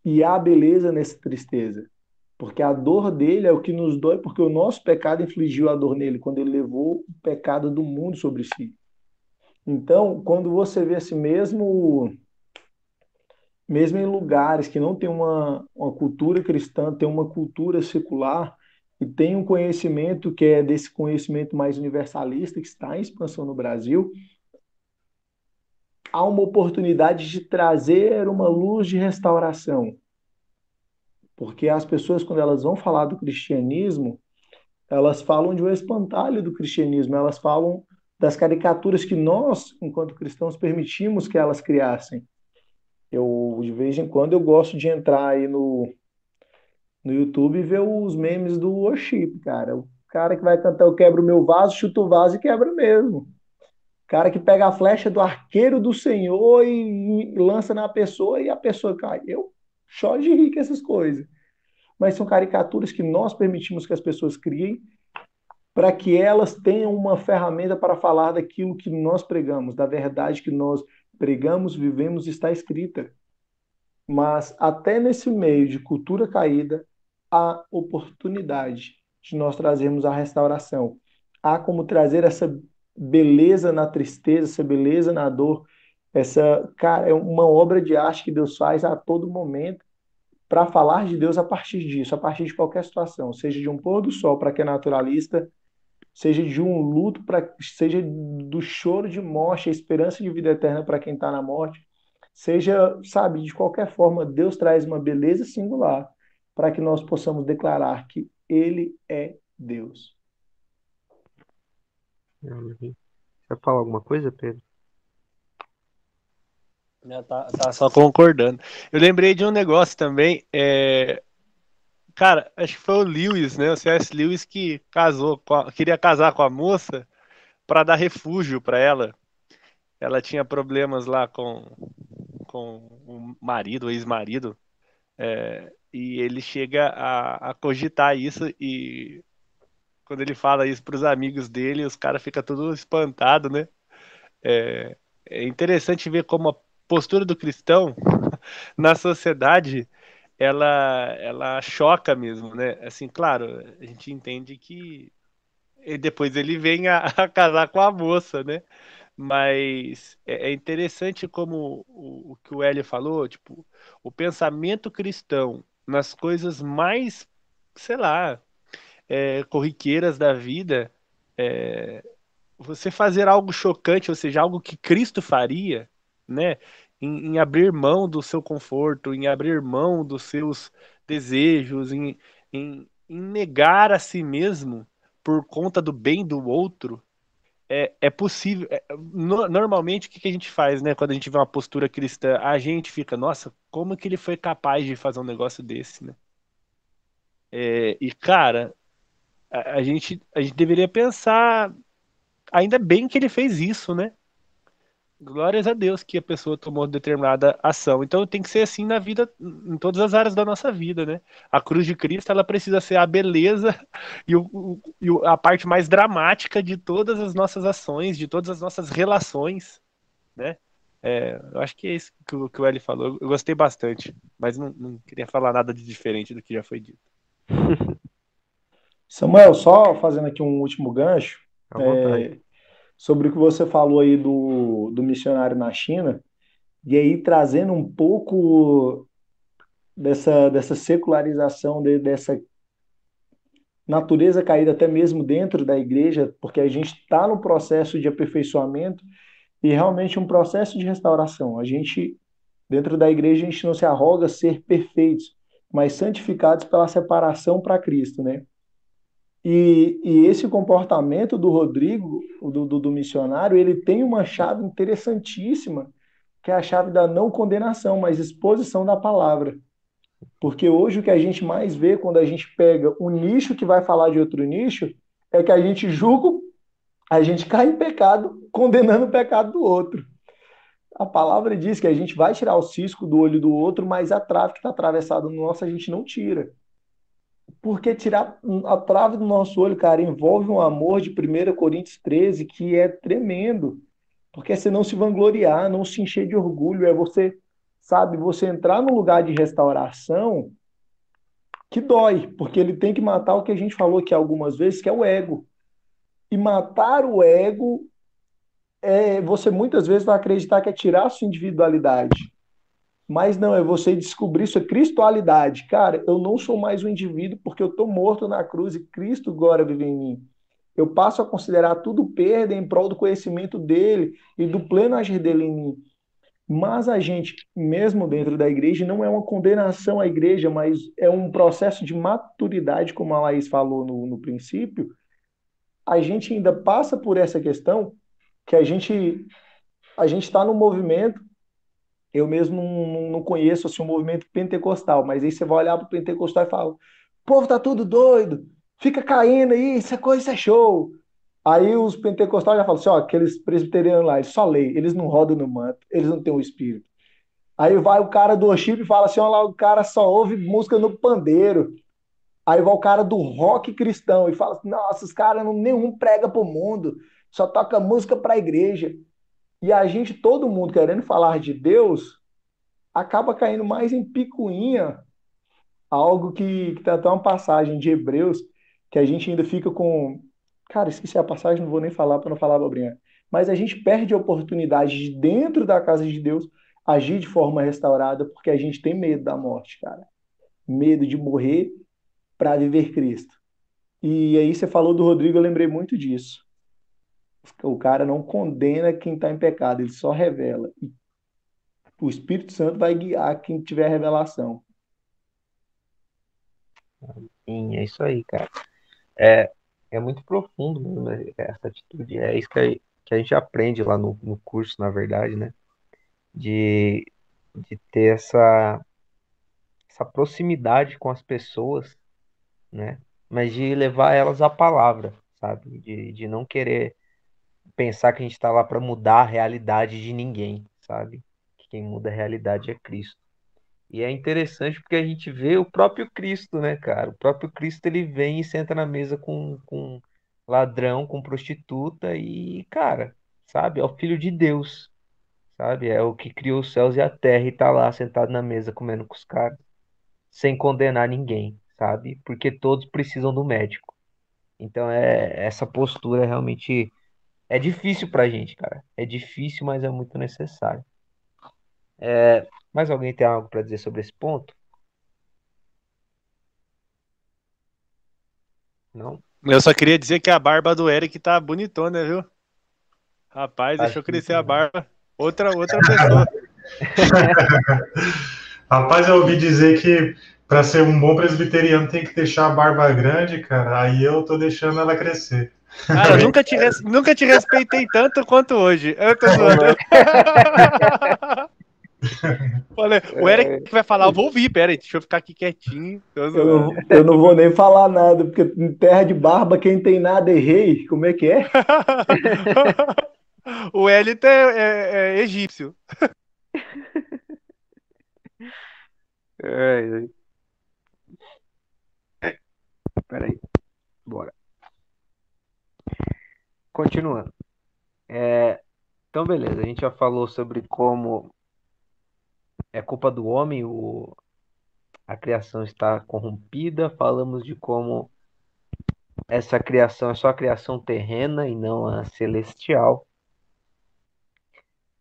E há beleza nessa tristeza. Porque a dor dele é o que nos dói, porque o nosso pecado infligiu a dor nele, quando ele levou o pecado do mundo sobre si. Então, quando você vê assim mesmo, mesmo em lugares que não tem uma, uma cultura cristã, tem uma cultura secular, e tem um conhecimento que é desse conhecimento mais universalista, que está em expansão no Brasil, há uma oportunidade de trazer uma luz de restauração. Porque as pessoas, quando elas vão falar do cristianismo, elas falam de um espantalho do cristianismo, elas falam das caricaturas que nós, enquanto cristãos, permitimos que elas criassem. Eu, de vez em quando, eu gosto de entrar aí no, no YouTube e ver os memes do worship, cara. O cara que vai cantar Eu quebro o meu vaso, chuta o vaso e quebra mesmo cara que pega a flecha do arqueiro do Senhor e, e lança na pessoa e a pessoa cai. Eu choro de rir com essas coisas. Mas são caricaturas que nós permitimos que as pessoas criem para que elas tenham uma ferramenta para falar daquilo que nós pregamos, da verdade que nós pregamos, vivemos, está escrita. Mas até nesse meio de cultura caída, há oportunidade de nós trazermos a restauração. Há como trazer essa beleza na tristeza, essa beleza na dor. Essa, cara, é uma obra de arte que Deus faz a todo momento para falar de Deus a partir disso, a partir de qualquer situação, seja de um pôr do sol para quem é naturalista, seja de um luto para seja do choro de morte, a esperança de vida eterna para quem está na morte, seja, sabe, de qualquer forma, Deus traz uma beleza singular para que nós possamos declarar que ele é Deus. Quer falar alguma coisa, Pedro? Tá, tá só concordando. Eu lembrei de um negócio também. É... Cara, acho que foi o Lewis, né? O C.S. Lewis que casou, a... queria casar com a moça para dar refúgio para ela. Ela tinha problemas lá com, com o marido, o ex-marido, é... e ele chega a, a cogitar isso e quando ele fala isso para os amigos dele, os caras ficam tudo espantado, né? É, é interessante ver como a postura do cristão na sociedade ela ela choca mesmo, né? Assim, claro, a gente entende que depois ele vem a, a casar com a moça, né? Mas é, é interessante como o, o que o Hélio falou, tipo, o pensamento cristão nas coisas mais, sei lá, é, corriqueiras da vida, é, você fazer algo chocante, ou seja, algo que Cristo faria, né? Em, em, abrir mão do seu conforto, em abrir mão dos seus desejos, em, em, em negar a si mesmo por conta do bem do outro, é, é possível. É, no, normalmente, o que, que, a gente faz, né? Quando a gente vê uma postura cristã, a gente fica, nossa, como que ele foi capaz de fazer um negócio desse, né? É, e, cara, a, a, gente, a gente deveria pensar, ainda bem que ele fez isso, né? Glórias a Deus que a pessoa tomou determinada ação. Então tem que ser assim na vida, em todas as áreas da nossa vida, né? A cruz de Cristo ela precisa ser a beleza e, o, e a parte mais dramática de todas as nossas ações, de todas as nossas relações, né? É, eu acho que é isso que o, que o Eli falou. Eu gostei bastante, mas não, não queria falar nada de diferente do que já foi dito. Samuel, só fazendo aqui um último gancho. É, sobre o que você falou aí do, do missionário na China, e aí trazendo um pouco dessa, dessa secularização, de, dessa natureza caída até mesmo dentro da igreja, porque a gente está no processo de aperfeiçoamento e realmente um processo de restauração. A gente, dentro da igreja, a gente não se arroga ser perfeitos, mas santificados pela separação para Cristo, né? E, e, esse comportamento do Rodrigo, do, do, do, missionário, ele tem uma chave interessantíssima, que é a chave da não condenação, mas exposição da palavra. Porque hoje o que a gente mais vê quando a gente pega um nicho que vai falar de outro nicho, é que a gente julga, a gente cai em pecado, condenando o pecado do outro. A palavra diz que a gente vai tirar o cisco do olho do outro, mas a trave que está atravessada no nosso a gente não tira. Porque tirar a trave do nosso olho, cara, envolve um amor de 1 Coríntios 13 que é tremendo. Porque é você não se vangloriar, não se encher de orgulho, é você, sabe, você entrar no lugar de restauração que dói, porque ele tem que matar o que a gente falou aqui algumas vezes, que é o ego. E matar o ego é você muitas vezes vai acreditar que é tirar a sua individualidade. Mas não, é você descobrir sua cristualidade. Cara, eu não sou mais um indivíduo porque eu estou morto na cruz e Cristo agora vive em mim. Eu passo a considerar tudo perda em prol do conhecimento dele e do pleno agir dele em mim. Mas a gente, mesmo dentro da igreja, não é uma condenação à igreja, mas é um processo de maturidade, como a Laís falou no, no princípio. A gente ainda passa por essa questão que a gente a gente está no movimento eu mesmo não, não conheço assim, o movimento pentecostal, mas aí você vai olhar para o pentecostal e fala: o povo tá tudo doido, fica caindo aí, isso é coisa, isso é show. Aí os pentecostais já falam assim: ó, aqueles presbiterianos lá, eles só leem, eles não rodam no manto, eles não têm o um espírito. Aí vai o cara do worship e fala assim: ó, lá o cara só ouve música no pandeiro. Aí vai o cara do rock cristão e fala assim: nossa, os caras nenhum prega pro mundo, só toca música para a igreja. E a gente, todo mundo querendo falar de Deus, acaba caindo mais em picuinha, algo que, que tem até uma passagem de Hebreus, que a gente ainda fica com. Cara, esqueci a passagem, não vou nem falar para não falar abobrinha. Mas a gente perde a oportunidade de, dentro da casa de Deus, agir de forma restaurada, porque a gente tem medo da morte, cara. Medo de morrer para viver Cristo. E aí você falou do Rodrigo, eu lembrei muito disso. O cara não condena quem está em pecado, ele só revela. E o Espírito Santo vai guiar quem tiver revelação. Sim, é isso aí, cara. É, é muito profundo mesmo essa atitude. É isso que que a gente aprende lá no, no curso, na verdade, né? De, de ter essa, essa proximidade com as pessoas, né? Mas de levar elas à palavra, sabe? De, de não querer pensar que a gente está lá para mudar a realidade de ninguém, sabe? Que quem muda a realidade é Cristo. E é interessante porque a gente vê o próprio Cristo, né, cara? O próprio Cristo ele vem e senta na mesa com, com ladrão, com prostituta e, cara, sabe? É o filho de Deus, sabe? É o que criou os céus e a terra e tá lá sentado na mesa comendo com os caras, sem condenar ninguém, sabe? Porque todos precisam do médico. Então é essa postura realmente é difícil pra gente, cara. É difícil, mas é muito necessário. É, mais alguém tem algo para dizer sobre esse ponto? Não? Eu só queria dizer que a barba do Eric tá bonitona, viu? Rapaz, Acho deixou que crescer sim. a barba. Outra, outra pessoa. Rapaz, eu ouvi dizer que para ser um bom presbiteriano tem que deixar a barba grande, cara. Aí eu tô deixando ela crescer. Cara, eu nunca te, res- nunca te respeitei tanto quanto hoje. Eu tô zoando. Falei, o Eric que vai falar, eu vou ouvir, pera aí, deixa eu ficar aqui quietinho. Eu não, eu não vou nem falar nada, porque em terra de barba, quem tem nada é rei. Como é que é? o Elito é, é- é egípcio. É, é. Peraí. Bora. Continuando. É, então, beleza. A gente já falou sobre como é culpa do homem, o, a criação está corrompida. Falamos de como essa criação é só a criação terrena e não a celestial.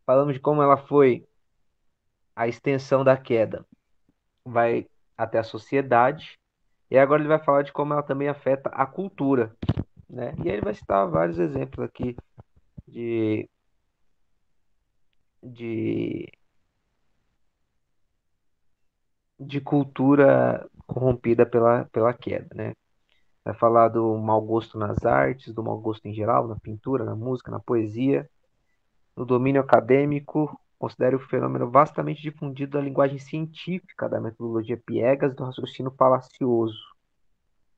Falamos de como ela foi a extensão da queda. Vai até a sociedade. E agora ele vai falar de como ela também afeta a cultura, né? E aí ele vai citar vários exemplos aqui de de de cultura corrompida pela, pela queda, né? Vai falar do mau gosto nas artes, do mau gosto em geral, na pintura, na música, na poesia, no domínio acadêmico, considera o fenômeno vastamente difundido da linguagem científica, da metodologia piegas do raciocínio falacioso.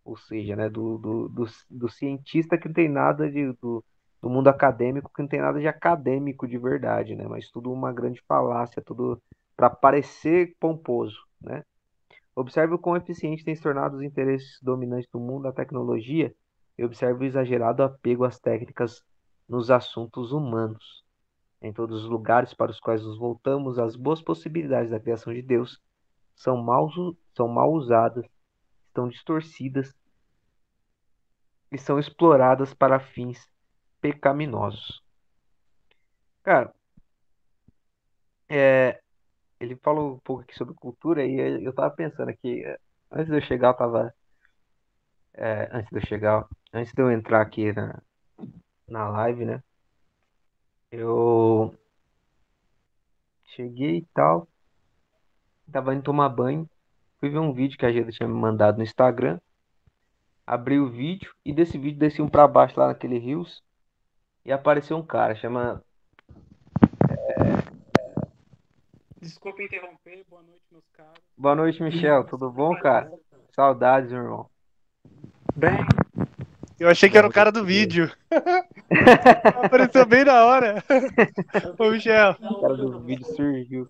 Ou seja, né, do, do, do, do cientista que não tem nada de, do, do mundo acadêmico, que não tem nada de acadêmico de verdade, né, mas tudo uma grande falácia, tudo para parecer pomposo, né? Observe o quão eficiente tem se tornado os interesses dominantes do mundo da tecnologia e observe o exagerado apego às técnicas nos assuntos humanos. Em todos os lugares para os quais nos voltamos, as boas possibilidades da criação de Deus são mal, são mal usadas, estão distorcidas e são exploradas para fins pecaminosos. Cara, é, ele falou um pouco aqui sobre cultura e eu tava pensando aqui, é, antes de eu chegar, eu tava. é, antes de eu chegar, antes de eu entrar aqui na, na live, né? Eu cheguei e tal, tava indo tomar banho, fui ver um vídeo que a Geda tinha me mandado no Instagram, abri o vídeo e desse vídeo desci um pra baixo lá naquele rios e apareceu um cara, chama Desculpa interromper, boa noite, meus caros. Boa noite, Michel. Tudo bom, cara? Saudades, irmão. Bem, Eu achei que era o cara do vídeo. Apareceu bem na hora. Ô, Michel. O cara do vídeo surgiu.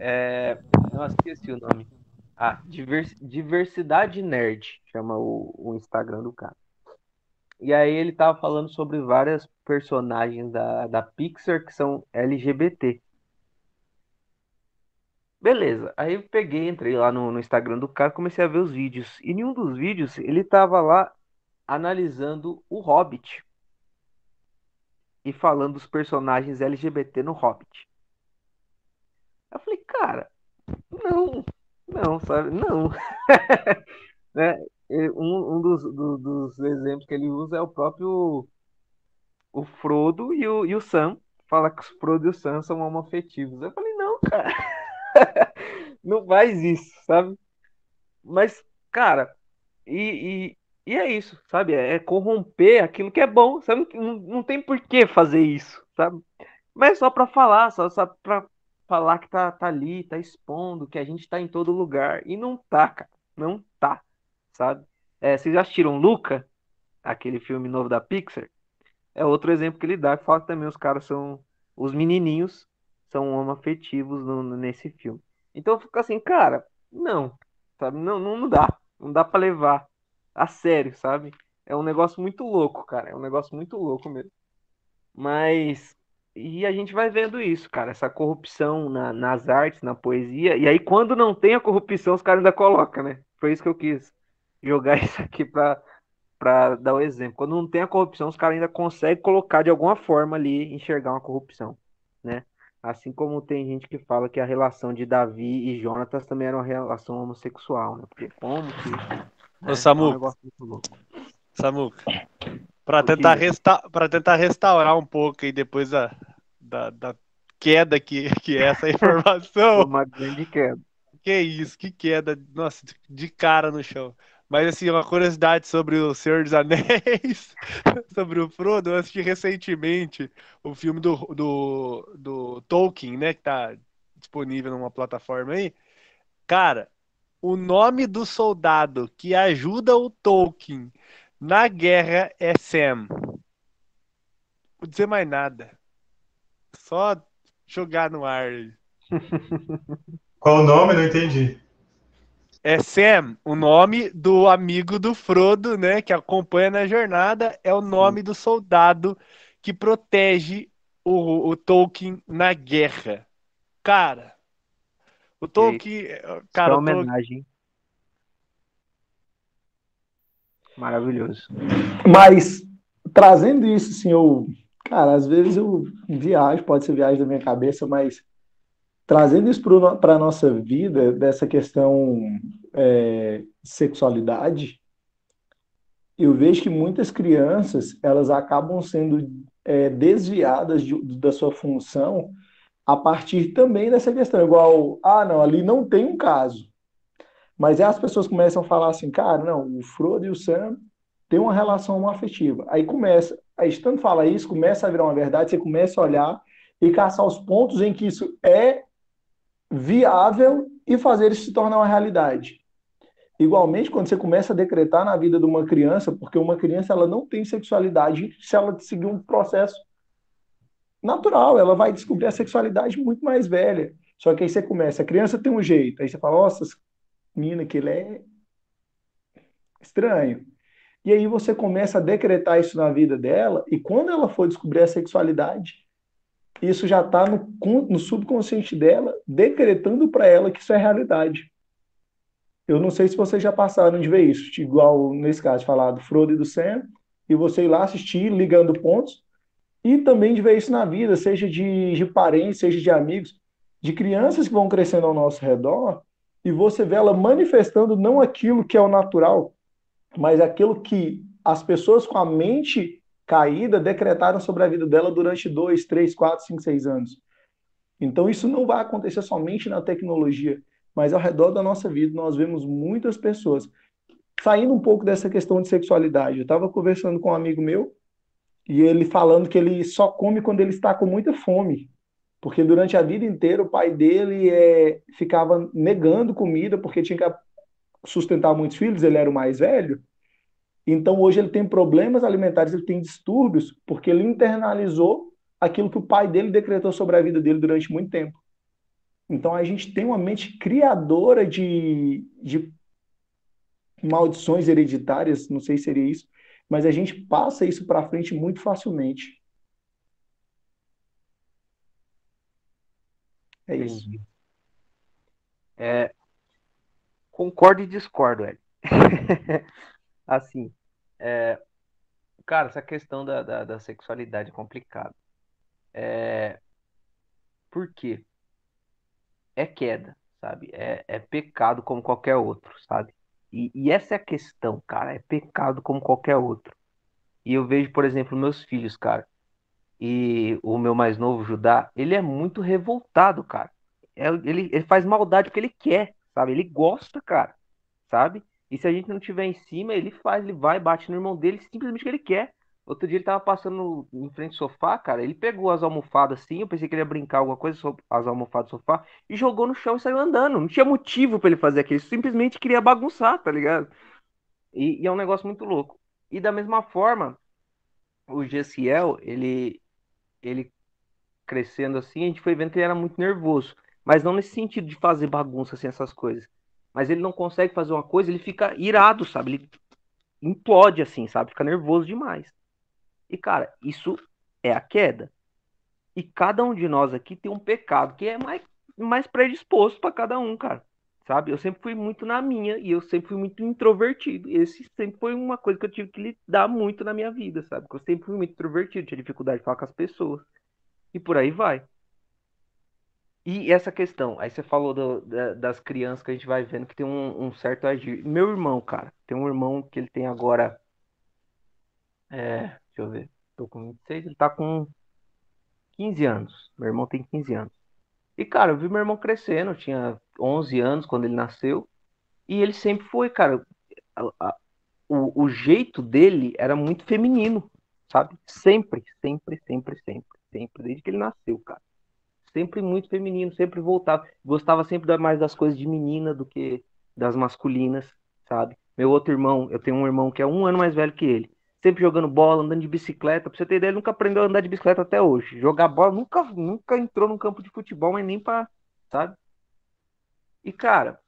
É... Nossa, esqueci o nome. Ah, Divers- Diversidade Nerd, chama o, o Instagram do cara. E aí ele tava falando sobre várias personagens da, da Pixar que são LGBT. Beleza, aí eu peguei, entrei lá no, no Instagram do cara, comecei a ver os vídeos. E em um dos vídeos ele tava lá analisando o Hobbit e falando dos personagens LGBT no Hobbit. Eu falei, cara, não, não, sabe, não. né? Um, um dos, do- dos exemplos que ele usa é o próprio o Frodo e o, e o Sam. Fala que os Frodo e o Sam são homoafetivos. Eu falei, não, cara, não faz isso, sabe? Mas, cara, e, e, e é isso, sabe? É corromper aquilo que é bom, sabe? Não, não tem por que fazer isso, sabe? Mas é só pra falar, só, só pra falar que tá, tá ali, tá expondo, que a gente tá em todo lugar. E não tá, cara. Não tá, sabe? É, vocês já assistiram Luca? Aquele filme novo da Pixar? É outro exemplo que ele dá, que fala que também os caras são. Os menininhos são homoafetivos no, nesse filme. Então eu fico assim, cara, não, sabe? Não, não, não dá. Não dá para levar a sério, sabe? É um negócio muito louco, cara. É um negócio muito louco mesmo. Mas. E a gente vai vendo isso, cara, essa corrupção na, nas artes, na poesia. E aí, quando não tem a corrupção, os caras ainda colocam, né? Foi isso que eu quis jogar isso aqui pra, pra dar o exemplo. Quando não tem a corrupção, os caras ainda conseguem colocar de alguma forma ali, enxergar uma corrupção, né? Assim como tem gente que fala que a relação de Davi e Jonatas também era uma relação homossexual, né? Porque como que. Né? Ô, Samu. É um. Samuca, para tentar, resta tentar restaurar um pouco aí depois da, da, da queda que, que é essa informação. Uma grande queda. Que isso, que queda, nossa, de cara no chão. Mas assim, uma curiosidade sobre o Senhor dos Anéis, sobre o Frodo, eu assisti recentemente o filme do, do, do Tolkien, né, que tá disponível numa plataforma aí. Cara, o nome do soldado que ajuda o Tolkien na guerra é Sam. Não vou dizer mais nada. Só jogar no ar. Qual o nome? Não entendi. É Sam, o nome do amigo do Frodo, né, que acompanha na jornada, é o nome do soldado que protege o, o Tolkien na guerra. Cara, o Tolkien, cara, é o uma Tolkien, homenagem. Maravilhoso. Mas, trazendo isso, assim, eu. Cara, às vezes eu viajo, pode ser viagem da minha cabeça, mas trazendo isso para a nossa vida, dessa questão é, sexualidade, eu vejo que muitas crianças elas acabam sendo é, desviadas de, da sua função a partir também dessa questão, igual, ah, não, ali não tem um caso. Mas aí as pessoas começam a falar assim, cara, não, o Frodo e o Sam têm uma relação afetiva. Aí começa, aí tanto fala isso, começa a virar uma verdade, você começa a olhar e caçar os pontos em que isso é viável e fazer isso se tornar uma realidade. Igualmente, quando você começa a decretar na vida de uma criança, porque uma criança ela não tem sexualidade se ela seguir um processo natural, ela vai descobrir a sexualidade muito mais velha. Só que aí você começa, a criança tem um jeito, aí você fala, nossa, menina, que ele é estranho. E aí você começa a decretar isso na vida dela, e quando ela for descobrir a sexualidade, isso já está no, no subconsciente dela, decretando para ela que isso é realidade. Eu não sei se vocês já passaram de ver isso, igual nesse caso, falar do Frodo e do Sam, e você ir lá assistir, ligando pontos, e também de ver isso na vida, seja de, de parentes, seja de amigos, de crianças que vão crescendo ao nosso redor, e você vê ela manifestando não aquilo que é o natural, mas aquilo que as pessoas com a mente caída decretaram sobre a vida dela durante dois, três, quatro, cinco, seis anos. Então isso não vai acontecer somente na tecnologia, mas ao redor da nossa vida nós vemos muitas pessoas saindo um pouco dessa questão de sexualidade. Eu estava conversando com um amigo meu e ele falando que ele só come quando ele está com muita fome porque durante a vida inteira o pai dele é, ficava negando comida porque tinha que sustentar muitos filhos, ele era o mais velho. Então hoje ele tem problemas alimentares, ele tem distúrbios porque ele internalizou aquilo que o pai dele decretou sobre a vida dele durante muito tempo. Então a gente tem uma mente criadora de, de maldições hereditárias, não sei se seria isso, mas a gente passa isso para frente muito facilmente. É isso. Entendi. É, concordo e discordo, Hélio. assim, é, cara, essa questão da, da, da sexualidade é complicada. É, por quê? É queda, sabe? É, é pecado como qualquer outro, sabe? E, e essa é a questão, cara. É pecado como qualquer outro. E eu vejo, por exemplo, meus filhos, cara e o meu mais novo, Judá, ele é muito revoltado, cara. É, ele, ele faz maldade porque ele quer, sabe? Ele gosta, cara, sabe? E se a gente não tiver em cima, ele faz, ele vai, bate no irmão dele simplesmente porque ele quer. Outro dia ele tava passando em frente ao sofá, cara, ele pegou as almofadas assim, eu pensei que ele ia brincar alguma coisa, as almofadas do sofá, e jogou no chão e saiu andando. Não tinha motivo para ele fazer aquilo, simplesmente queria bagunçar, tá ligado? E, e é um negócio muito louco. E da mesma forma, o Gessiel, ele, ele crescendo assim, a gente foi vendo que ele era muito nervoso. Mas não nesse sentido de fazer bagunça assim, essas coisas. Mas ele não consegue fazer uma coisa, ele fica irado, sabe? Ele implode assim, sabe? Fica nervoso demais. E, cara, isso é a queda. E cada um de nós aqui tem um pecado que é mais, mais predisposto para cada um, cara. Sabe? Eu sempre fui muito na minha e eu sempre fui muito introvertido. Esse sempre foi uma coisa que eu tive que lidar muito na minha vida, sabe? Porque eu sempre fui muito introvertido, tinha dificuldade de falar com as pessoas. E por aí vai. E essa questão, aí você falou do, da, das crianças que a gente vai vendo que tem um, um, certo agir. Meu irmão, cara, tem um irmão que ele tem agora. É, deixa eu ver, tô com 26, ele tá com 15 anos. Meu irmão tem 15 anos. E, cara, eu vi meu irmão crescendo, tinha 11 anos quando ele nasceu. E ele sempre foi, cara, a, a, o, o jeito dele era muito feminino, sabe? Sempre, sempre, sempre, sempre, sempre, desde que ele nasceu, cara sempre muito feminino, sempre voltava. Gostava sempre mais das coisas de menina do que das masculinas, sabe? Meu outro irmão, eu tenho um irmão que é um ano mais velho que ele. Sempre jogando bola, andando de bicicleta. Pra você ter ideia, ele nunca aprendeu a andar de bicicleta até hoje. Jogar bola, nunca, nunca entrou num campo de futebol, mas nem pra, sabe? E, cara,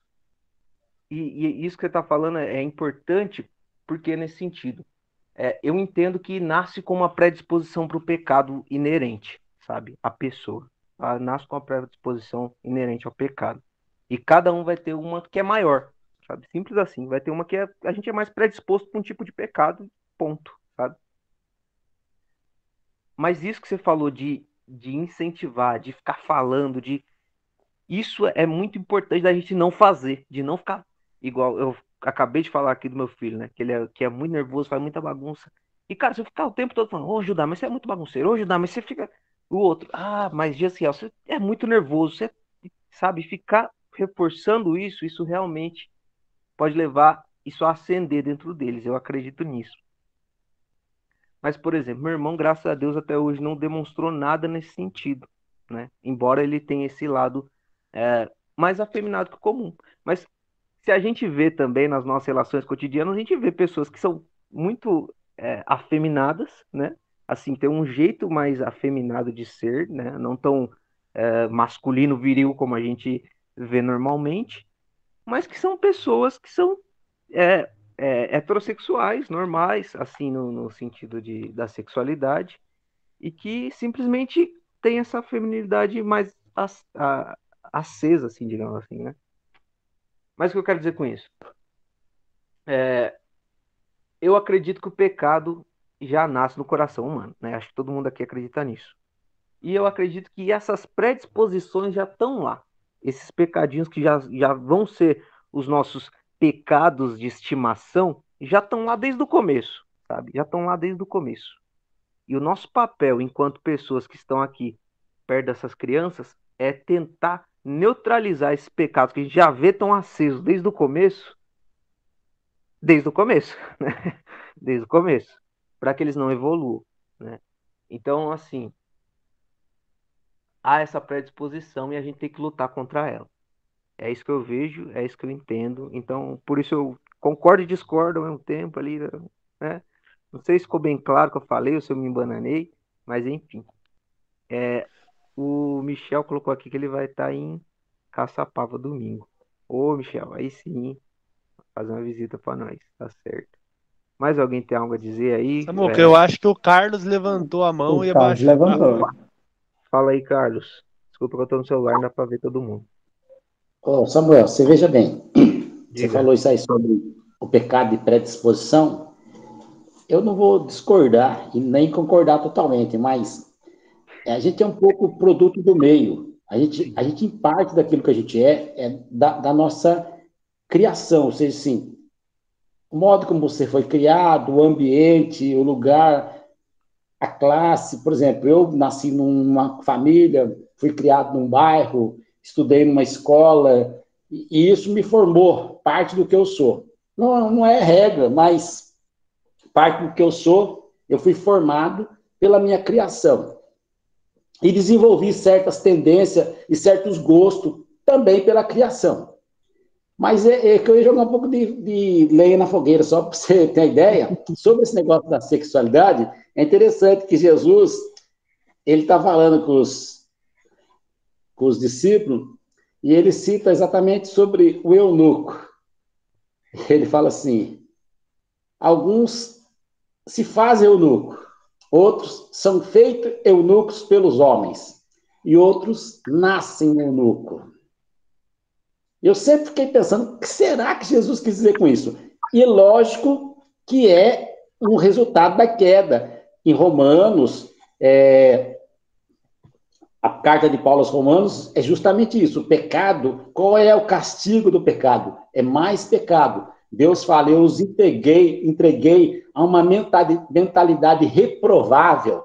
e, e isso que você tá falando é, é importante porque nesse sentido. É, eu entendo que nasce com uma predisposição para o pecado inerente, sabe? A pessoa nasce com a predisposição inerente ao pecado. E cada um vai ter uma que é maior, sabe? Simples assim. Vai ter uma que é, a gente é mais predisposto para um tipo de pecado, ponto, sabe? Mas isso que você falou de, de incentivar, de ficar falando, de isso é muito importante da gente não fazer, de não ficar igual eu acabei de falar aqui do meu filho, né? Que ele é, que é muito nervoso, faz muita bagunça. E, cara, se eu ficar o tempo todo falando, ô, Judá, mas você é muito bagunceiro, ô, Judá, mas você fica. O outro, ah, mas Jessiel, você é muito nervoso, você sabe, ficar reforçando isso, isso realmente pode levar isso a acender dentro deles, eu acredito nisso. Mas, por exemplo, meu irmão, graças a Deus, até hoje não demonstrou nada nesse sentido, né? Embora ele tenha esse lado é, mais afeminado que o comum. Mas se a gente vê também nas nossas relações cotidianas, a gente vê pessoas que são muito é, afeminadas, né? assim, tem um jeito mais afeminado de ser, né? Não tão é, masculino, viril como a gente vê normalmente, mas que são pessoas que são é, é, heterossexuais, normais, assim, no, no sentido de, da sexualidade, e que simplesmente tem essa feminilidade mais a, acesa, assim, digamos assim, né? Mas o que eu quero dizer com isso? É, eu acredito que o pecado já nasce no coração humano, né? Acho que todo mundo aqui acredita nisso. E eu acredito que essas predisposições já estão lá. Esses pecadinhos que já, já vão ser os nossos pecados de estimação, já estão lá desde o começo, sabe? Já estão lá desde o começo. E o nosso papel, enquanto pessoas que estão aqui perto dessas crianças, é tentar neutralizar esses pecados que a gente já vê tão acesos desde o começo, desde o começo, né? Desde o começo para que eles não evoluam, né? Então, assim, há essa predisposição e a gente tem que lutar contra ela. É isso que eu vejo, é isso que eu entendo. Então, por isso eu concordo e discordo ao mesmo tempo ali, né? Não sei se ficou bem claro o que eu falei ou se eu me embananei, mas enfim. É, o Michel colocou aqui que ele vai estar tá em Caçapava domingo. Ô, Michel, aí sim, fazer uma visita para nós, tá certo. Mais alguém tem algo a dizer aí? Samuca, é... eu acho que o Carlos levantou a mão o e Carlos abaixou. levantou. Fala aí, Carlos. Desculpa que eu tô no celular, não dá para ver todo mundo. Ô, Samuel, você veja bem. Diga. Você falou isso aí sobre o pecado de predisposição. Eu não vou discordar e nem concordar totalmente, mas a gente é um pouco produto do meio. A gente, a gente em parte daquilo que a gente é, é da, da nossa criação, ou seja, assim, o modo como você foi criado, o ambiente, o lugar, a classe. Por exemplo, eu nasci numa família, fui criado num bairro, estudei numa escola, e isso me formou parte do que eu sou. Não, não é regra, mas parte do que eu sou, eu fui formado pela minha criação. E desenvolvi certas tendências e certos gostos também pela criação. Mas é, é, que eu ia jogar um pouco de, de lenha na fogueira, só para você ter ideia, sobre esse negócio da sexualidade. É interessante que Jesus, ele está falando com os, com os discípulos, e ele cita exatamente sobre o eunuco. Ele fala assim: alguns se fazem eunuco, outros são feitos eunucos pelos homens, e outros nascem eunuco. Eu sempre fiquei pensando, o que será que Jesus quis dizer com isso? E lógico que é um resultado da queda. Em Romanos, é, a carta de Paulo aos Romanos é justamente isso. O pecado, qual é o castigo do pecado? É mais pecado. Deus fala, eu os entreguei, entreguei a uma mentalidade reprovável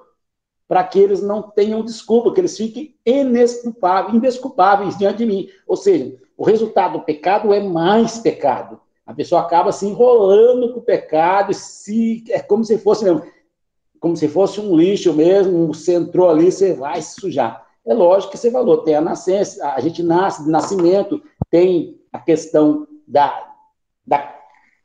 para que eles não tenham desculpa, que eles fiquem indesculpáveis, indesculpáveis diante de mim. Ou seja, o resultado do pecado é mais pecado. A pessoa acaba se enrolando com o pecado, se, é como se fosse como se fosse um lixo mesmo, você entrou ali, você vai se sujar. É lógico que você falou, tem a nascença, a gente nasce de nascimento, tem a questão da, da,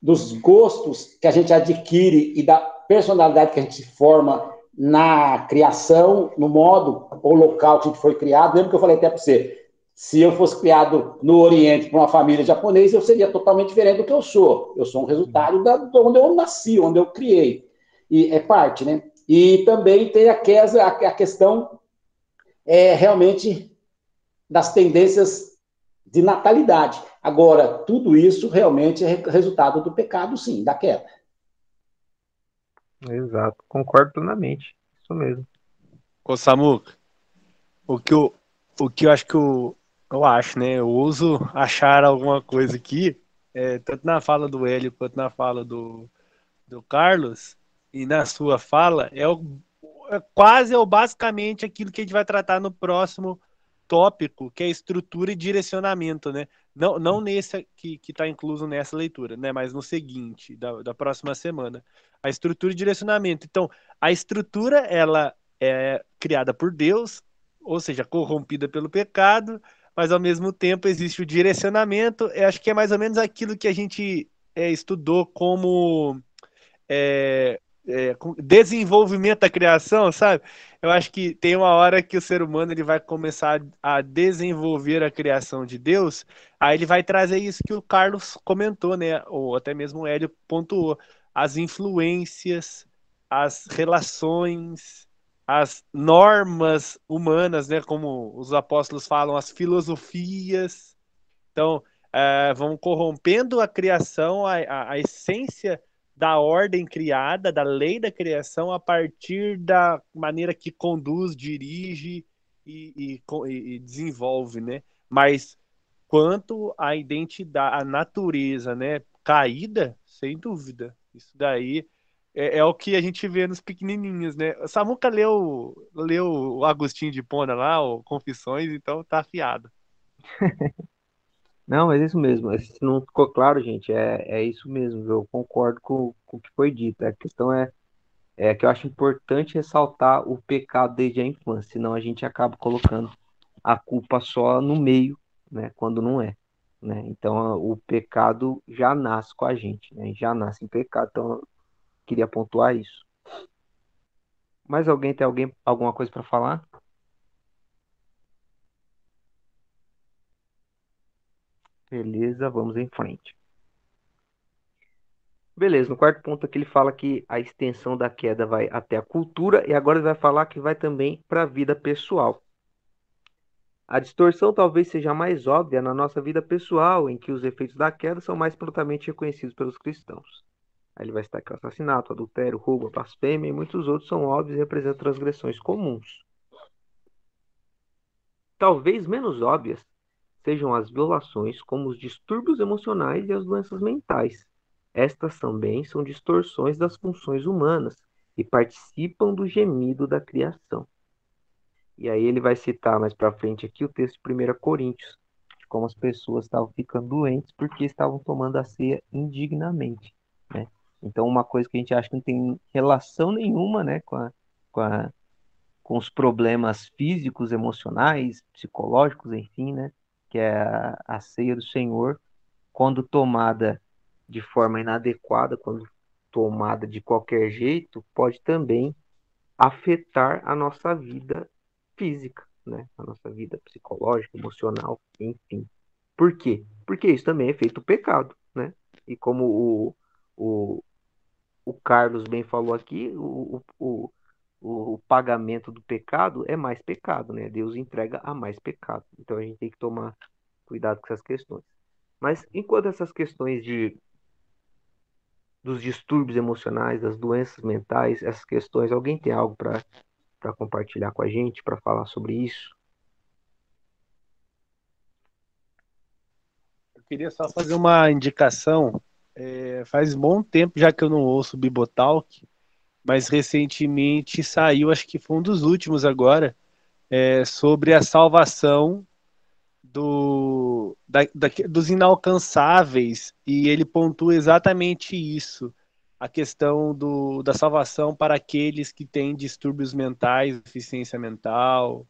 dos gostos que a gente adquire e da personalidade que a gente forma na criação, no modo ou local que a gente foi criado. Lembra que eu falei até para você, se eu fosse criado no Oriente por uma família japonesa, eu seria totalmente diferente do que eu sou. Eu sou um resultado da, de onde eu nasci, onde eu criei. E é parte, né? E também tem a questão é, realmente das tendências de natalidade. Agora, tudo isso realmente é resultado do pecado, sim, da queda. Exato, concordo plenamente. Isso mesmo. Ô, Samuca, o que eu, o que eu acho que o, eu acho, né? Eu uso achar alguma coisa aqui, é, tanto na fala do Hélio quanto na fala do, do Carlos, e na sua fala, é, o, é quase ou basicamente aquilo que a gente vai tratar no próximo tópico, que é estrutura e direcionamento, né? Não, não nesse que está incluso nessa leitura, né? Mas no seguinte, da, da próxima semana. A estrutura e direcionamento. Então, a estrutura, ela é criada por Deus, ou seja, corrompida pelo pecado, mas ao mesmo tempo existe o direcionamento. Eu acho que é mais ou menos aquilo que a gente é, estudou como é, é, desenvolvimento da criação, sabe? Eu acho que tem uma hora que o ser humano ele vai começar a desenvolver a criação de Deus, aí ele vai trazer isso que o Carlos comentou, né? Ou até mesmo o Hélio pontuou, as influências, as relações, as normas humanas, né, como os apóstolos falam, as filosofias. Então, é, vão corrompendo a criação, a, a, a, essência da ordem criada, da lei da criação, a partir da maneira que conduz, dirige e, e, e desenvolve, né? Mas quanto à identidade, à natureza, né, caída, sem dúvida. Isso daí é, é, o que a gente vê nos pequenininhos, né? Samuca leu, leu o Agostinho de Pona lá, o Confissões, então tá afiado. Não, mas é isso mesmo. Se não ficou claro, gente, é, é isso mesmo. Eu concordo com, com o que foi dito. A questão é, é que eu acho importante ressaltar o pecado desde a infância, senão a gente acaba colocando a culpa só no meio, né? Quando não é. Né? Então o pecado já nasce com a gente, né? Já nasce em pecado. Então queria pontuar isso. Mais alguém tem alguém, alguma coisa para falar? Beleza, vamos em frente. Beleza, no quarto ponto aqui ele fala que a extensão da queda vai até a cultura e agora ele vai falar que vai também para a vida pessoal. A distorção talvez seja mais óbvia na nossa vida pessoal, em que os efeitos da queda são mais prontamente reconhecidos pelos cristãos. Aí ele vai citar que o assassinato, adultério, roubo, blasfêmia e muitos outros são óbvios e representam transgressões comuns. Talvez menos óbvias sejam as violações, como os distúrbios emocionais e as doenças mentais. Estas também são distorções das funções humanas e participam do gemido da criação. E aí ele vai citar mais para frente aqui o texto de 1 Coríntios, de como as pessoas estavam ficando doentes porque estavam tomando a ceia indignamente. Né? Então, uma coisa que a gente acha que não tem relação nenhuma né, com, a, com, a, com os problemas físicos, emocionais, psicológicos, enfim, né, que é a, a ceia do Senhor, quando tomada de forma inadequada, quando tomada de qualquer jeito, pode também afetar a nossa vida física, né? A nossa vida psicológica, emocional, enfim. Por quê? Porque isso também é feito pecado, né? E como o, o, o Carlos bem falou aqui, o, o, pagamento do pecado é mais pecado, né? Deus entrega a mais pecado. Então a gente tem que tomar cuidado com essas questões. Mas enquanto essas questões de dos distúrbios emocionais, das doenças mentais, essas questões, alguém tem algo para compartilhar com a gente, para falar sobre isso? Eu queria só fazer uma indicação. É, faz bom tempo já que eu não ouço Bibotalk, mas recentemente saiu, acho que foi um dos últimos agora, é, sobre a salvação do, da, da, dos inalcançáveis, e ele pontua exatamente isso, a questão do, da salvação para aqueles que têm distúrbios mentais, deficiência mental,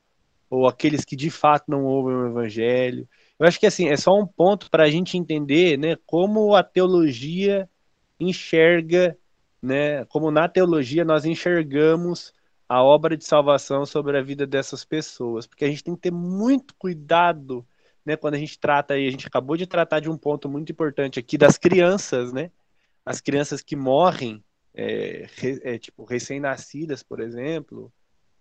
ou aqueles que de fato não ouvem o evangelho. Eu acho que assim, é só um ponto para a gente entender né, como a teologia enxerga, né, como na teologia nós enxergamos a obra de salvação sobre a vida dessas pessoas, porque a gente tem que ter muito cuidado né, quando a gente trata aí, a gente acabou de tratar de um ponto muito importante aqui das crianças, né? As crianças que morrem, é, é, tipo, recém-nascidas, por exemplo,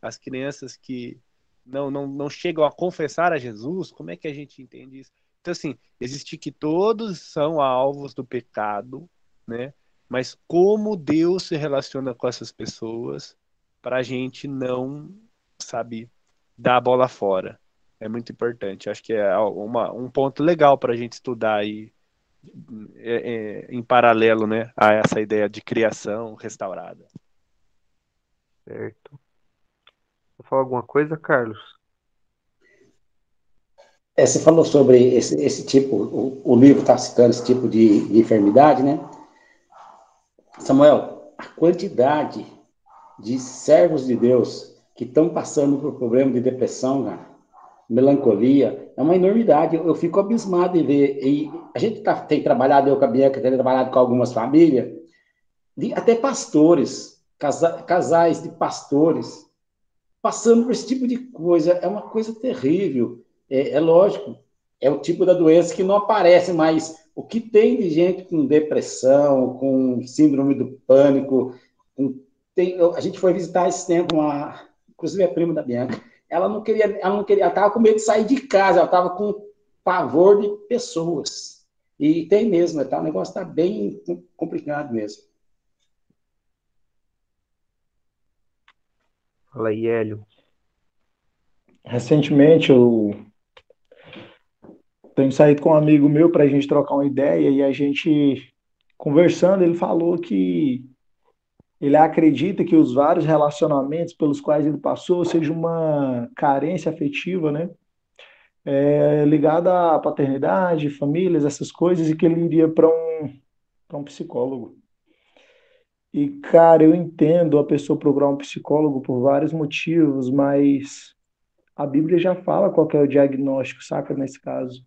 as crianças que não, não, não chegam a confessar a Jesus, como é que a gente entende isso? Então, assim, existe que todos são alvos do pecado, né? Mas como Deus se relaciona com essas pessoas para a gente não, sabe, dar a bola fora é muito importante. Acho que é uma, um ponto legal para a gente estudar aí é, é, em paralelo né, a essa ideia de criação restaurada. Certo. Vou falar alguma coisa, Carlos? É, você falou sobre esse, esse tipo, o, o livro está citando esse tipo de, de enfermidade, né? Samuel, a quantidade de servos de Deus que estão passando por problema de depressão, cara, melancolia, é uma enormidade. Eu, eu fico abismado em ver. E a gente tá, tem trabalhado, eu com a Bianca, tem trabalhado com algumas famílias, de, até pastores, casa, casais de pastores, passando por esse tipo de coisa. É uma coisa terrível. É, é lógico, é o tipo da doença que não aparece, mas o que tem de gente com depressão, com síndrome do pânico, com, tem, a gente foi visitar esse tempo uma, inclusive a prima da Bianca, ela não queria, ela não queria, ela estava com medo de sair de casa, ela estava com pavor de pessoas. E tem mesmo, tá? o negócio está bem complicado mesmo. Fala aí, Hélio. Recentemente eu tenho saído com um amigo meu para a gente trocar uma ideia e a gente conversando, ele falou que ele acredita que os vários relacionamentos pelos quais ele passou seja uma carência afetiva, né? É, ligada à paternidade, famílias, essas coisas, e que ele iria para um, um psicólogo. E, cara, eu entendo a pessoa procurar um psicólogo por vários motivos, mas a Bíblia já fala qual é o diagnóstico, saca, nesse caso.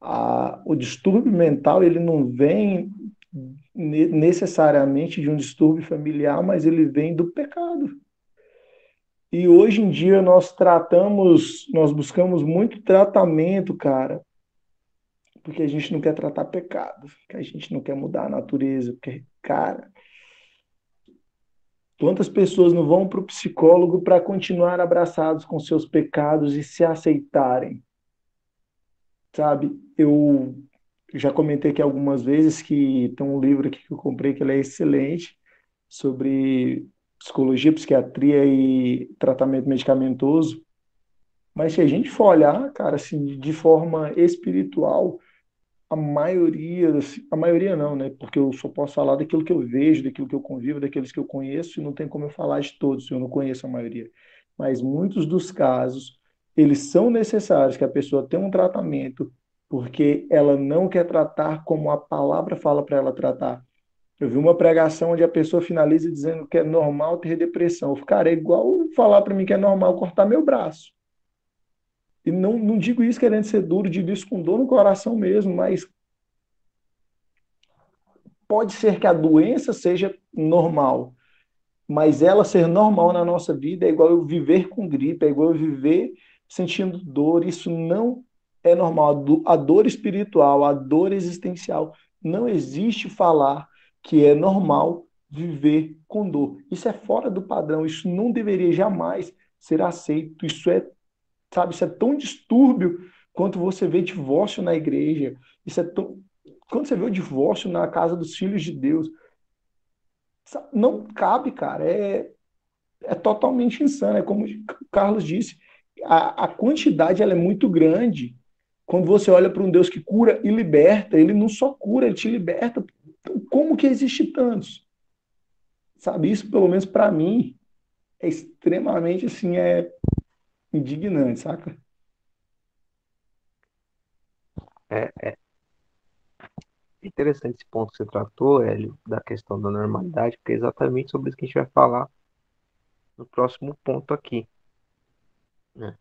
A, o distúrbio mental, ele não vem necessariamente de um distúrbio familiar, mas ele vem do pecado. E hoje em dia nós tratamos, nós buscamos muito tratamento, cara, porque a gente não quer tratar pecado, porque a gente não quer mudar a natureza, porque, cara, quantas pessoas não vão para o psicólogo para continuar abraçados com seus pecados e se aceitarem? Sabe, eu já comentei aqui algumas vezes que tem um livro aqui que eu comprei que ele é excelente sobre psicologia, psiquiatria e tratamento medicamentoso. Mas se a gente for olhar, cara, assim, de forma espiritual, a maioria, a maioria não, né? Porque eu só posso falar daquilo que eu vejo, daquilo que eu convivo, daqueles que eu conheço, e não tem como eu falar de todos, eu não conheço a maioria. Mas muitos dos casos, eles são necessários que a pessoa tenha um tratamento porque ela não quer tratar como a palavra fala para ela tratar. Eu vi uma pregação onde a pessoa finaliza dizendo que é normal ter depressão. Cara, é igual falar para mim que é normal cortar meu braço. E não, não digo isso querendo ser duro, digo isso com dor no coração mesmo, mas pode ser que a doença seja normal, mas ela ser normal na nossa vida é igual eu viver com gripe, é igual eu viver sentindo dor. Isso não é normal. A dor espiritual, a dor existencial, não existe falar que é normal viver com dor. Isso é fora do padrão, isso não deveria jamais ser aceito. Isso é, sabe, isso é tão distúrbio quanto você vê divórcio na igreja. Isso é tão quando você vê o divórcio na casa dos filhos de Deus, não cabe, cara. É, é totalmente insano. É como o Carlos disse, a, a quantidade ela é muito grande. Quando você olha para um Deus que cura e liberta, ele não só cura, ele te liberta. Como que existe tantos? Sabe, isso pelo menos para mim é extremamente assim, é indignante, saca? É, é interessante esse ponto que você tratou, Hélio, da questão da normalidade, porque é exatamente sobre isso que a gente vai falar no próximo ponto aqui. Né?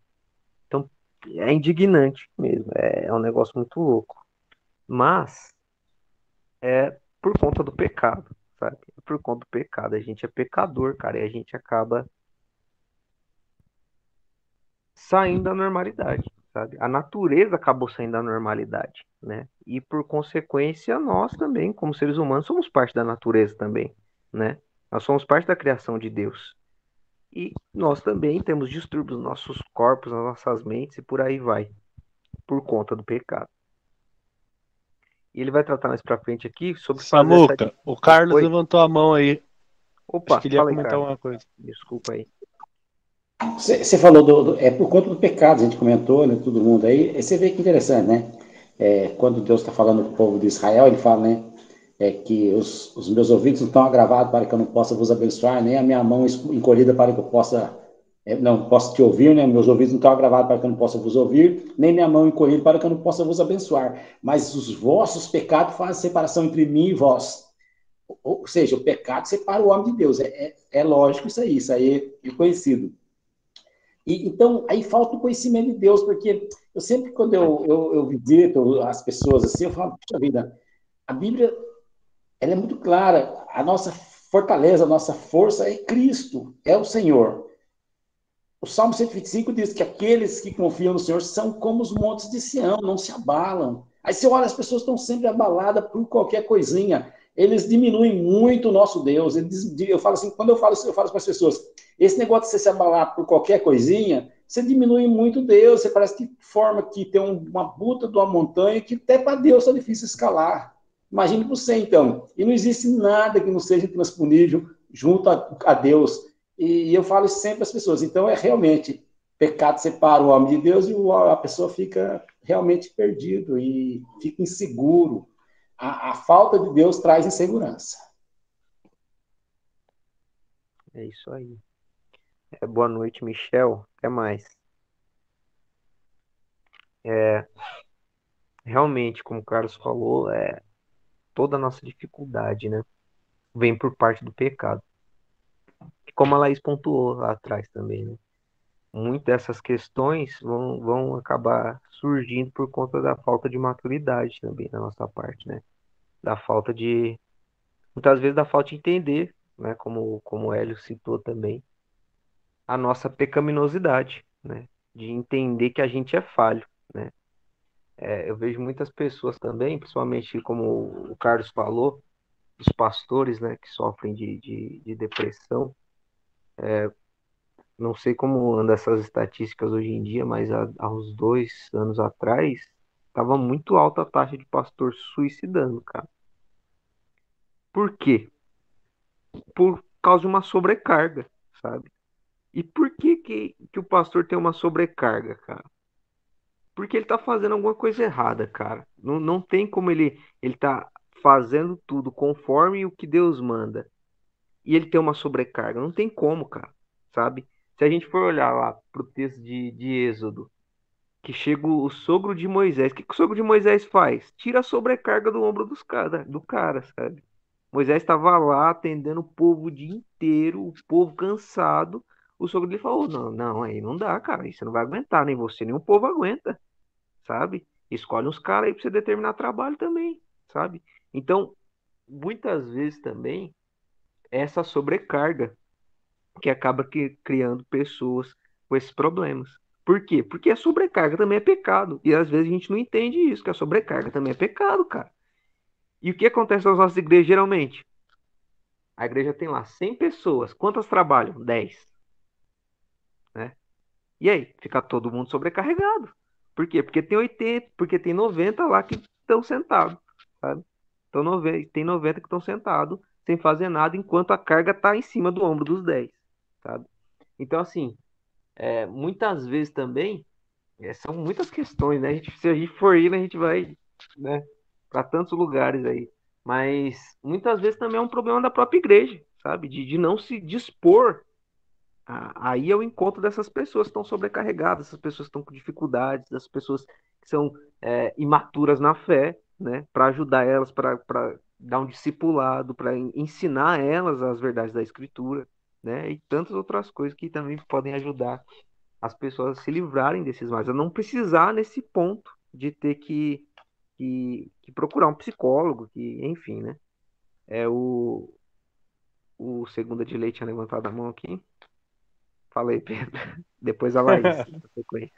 Então, é indignante mesmo, é, é um negócio muito louco. Mas, é por conta do pecado, sabe? É por conta do pecado. A gente é pecador, cara, e a gente acaba saindo da normalidade, sabe? A natureza acabou saindo da normalidade, né? E por consequência, nós também, como seres humanos, somos parte da natureza também, né? Nós somos parte da criação de Deus. E nós também temos distúrbios nos nossos corpos, nas nossas mentes e por aí vai, por conta do pecado. E ele vai tratar mais pra frente aqui sobre. Samuca, essa... o Carlos Oi? levantou a mão aí. Opa, Acho que ele ia comentar uma coisa. Desculpa aí. Você falou do, do, É por conta do pecado, a gente comentou, né? Todo mundo aí. Você vê que interessante, né? É, quando Deus está falando com o povo de Israel, ele fala, né? É que os, os meus ouvidos não estão agravados para que eu não possa vos abençoar, nem a minha mão encolhida para que eu possa. É, não posso te ouvir, né? Meus ouvidos não estão agravados para que eu não possa vos ouvir, nem minha mão encolhida para que eu não possa vos abençoar. Mas os vossos pecados fazem separação entre mim e vós. Ou seja, o pecado separa o homem de Deus. É, é, é lógico isso aí, isso aí é conhecido. E, então, aí falta o conhecimento de Deus, porque eu sempre, quando eu, eu, eu visito as pessoas assim, eu falo, puxa vida, a Bíblia, ela é muito clara, a nossa fortaleza, a nossa força é Cristo, é o Senhor. O Salmo 125 diz que aqueles que confiam no Senhor são como os montes de Sião, não se abalam. Aí você olha, as pessoas estão sempre abaladas por qualquer coisinha. Eles diminuem muito o nosso Deus. eu falo assim, quando eu falo eu falo para as pessoas, esse negócio de você se abalar por qualquer coisinha, você diminui muito Deus, você parece que forma que tem uma buta de uma montanha que até para Deus é difícil escalar. Imagine você, então. E não existe nada que não seja transponível junto a, a Deus. E, e eu falo sempre às pessoas. Então, é realmente, pecado separa o homem de Deus e o, a pessoa fica realmente perdido e fica inseguro. A, a falta de Deus traz insegurança. É isso aí. É, boa noite, Michel. Até mais. É, realmente, como o Carlos falou, é, toda a nossa dificuldade, né, vem por parte do pecado. Como a Laís pontuou lá atrás também, né? Muitas dessas questões vão, vão acabar surgindo por conta da falta de maturidade também da nossa parte, né? Da falta de. Muitas vezes da falta de entender, né? Como, como o Hélio citou também, a nossa pecaminosidade, né? De entender que a gente é falho, né? É, eu vejo muitas pessoas também, principalmente como o Carlos falou, os pastores, né, que sofrem de, de, de depressão. É, não sei como anda essas estatísticas hoje em dia, mas há, há uns dois anos atrás estava muito alta a taxa de pastor suicidando, cara. Por quê? Por causa de uma sobrecarga, sabe? E por que, que, que o pastor tem uma sobrecarga, cara? Porque ele tá fazendo alguma coisa errada, cara. Não, não tem como ele ele tá fazendo tudo conforme o que Deus manda. E ele tem uma sobrecarga. Não tem como, cara. Sabe? Se a gente for olhar lá pro texto de, de Êxodo, que chega o sogro de Moisés. O que, que o sogro de Moisés faz? Tira a sobrecarga do ombro dos cara, do cara, sabe? Moisés estava lá atendendo o povo o dia inteiro, o povo cansado o sogro dele falou: não, não, aí não dá, cara, você não vai aguentar, nem você, nem o povo aguenta, sabe? Escolhe uns caras aí pra você determinar trabalho também, sabe? Então, muitas vezes também, essa sobrecarga que acaba que, criando pessoas com esses problemas. Por quê? Porque a sobrecarga também é pecado. E às vezes a gente não entende isso, que a sobrecarga também é pecado, cara. E o que acontece nas nossas igrejas geralmente? A igreja tem lá 100 pessoas. Quantas trabalham? 10. Né? E aí? Fica todo mundo sobrecarregado. Por quê? Porque tem 80, porque tem 90 lá que estão sentados, sabe? Então tem 90 que estão sentados sem fazer nada enquanto a carga está em cima do ombro dos 10, sabe? Então, assim, é, muitas vezes também, é, são muitas questões, né? A gente, se a gente for ir, a gente vai né, para tantos lugares aí. Mas muitas vezes também é um problema da própria igreja, sabe? De, de não se dispor a, a ir ao encontro dessas pessoas que estão sobrecarregadas, essas pessoas que estão com dificuldades, das pessoas que são é, imaturas na fé, né? Para ajudar elas, para dar um discipulado, para ensinar elas as verdades da Escritura, né? E tantas outras coisas que também podem ajudar as pessoas a se livrarem desses males, a não precisar nesse ponto de ter que, que, que procurar um psicólogo, que, enfim, né? É o, o segunda de leite tinha levantado a mão aqui. Falei, Pedro. Depois a Laís,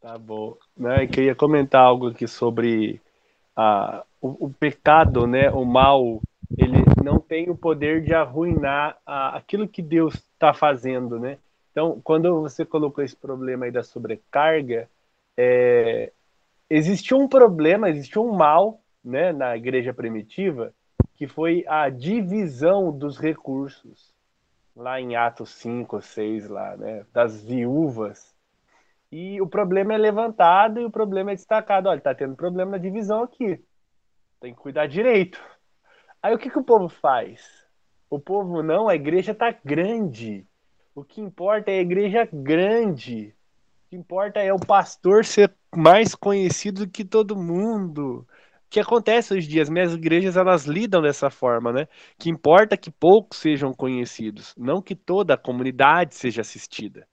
Tá bom. Né, eu queria comentar algo aqui sobre a, o, o, pecado, né, o mal, ele não tem o poder de arruinar a, aquilo que Deus está fazendo, né? Então, quando você colocou esse problema aí da sobrecarga, é, existiu um problema, existiu um mal, né, na igreja primitiva, que foi a divisão dos recursos, lá em Atos 5 ou 6, lá, né, das viúvas e o problema é levantado e o problema é destacado. Olha, tá tendo problema na divisão aqui. Tem que cuidar direito. Aí o que, que o povo faz? O povo não, a igreja tá grande. O que importa é a igreja grande. O que importa é o pastor ser mais conhecido do que todo mundo. Que acontece hoje em dia? As minhas igrejas elas lidam dessa forma, né? Que importa que poucos sejam conhecidos, não que toda a comunidade seja assistida.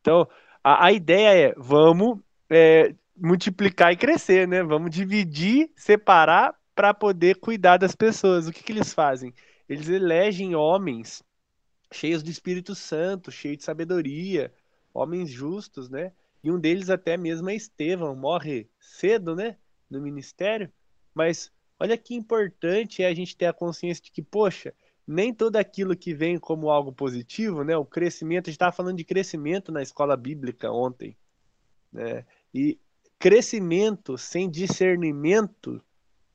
Então, a, a ideia é, vamos é, multiplicar e crescer, né? Vamos dividir, separar para poder cuidar das pessoas. O que, que eles fazem? Eles elegem homens cheios do Espírito Santo, cheios de sabedoria, homens justos, né? E um deles até mesmo é Estevão, morre cedo, né? No ministério. Mas olha que importante é a gente ter a consciência de que, poxa, nem tudo aquilo que vem como algo positivo, né? O crescimento, a gente estava falando de crescimento na escola bíblica ontem, né? E crescimento sem discernimento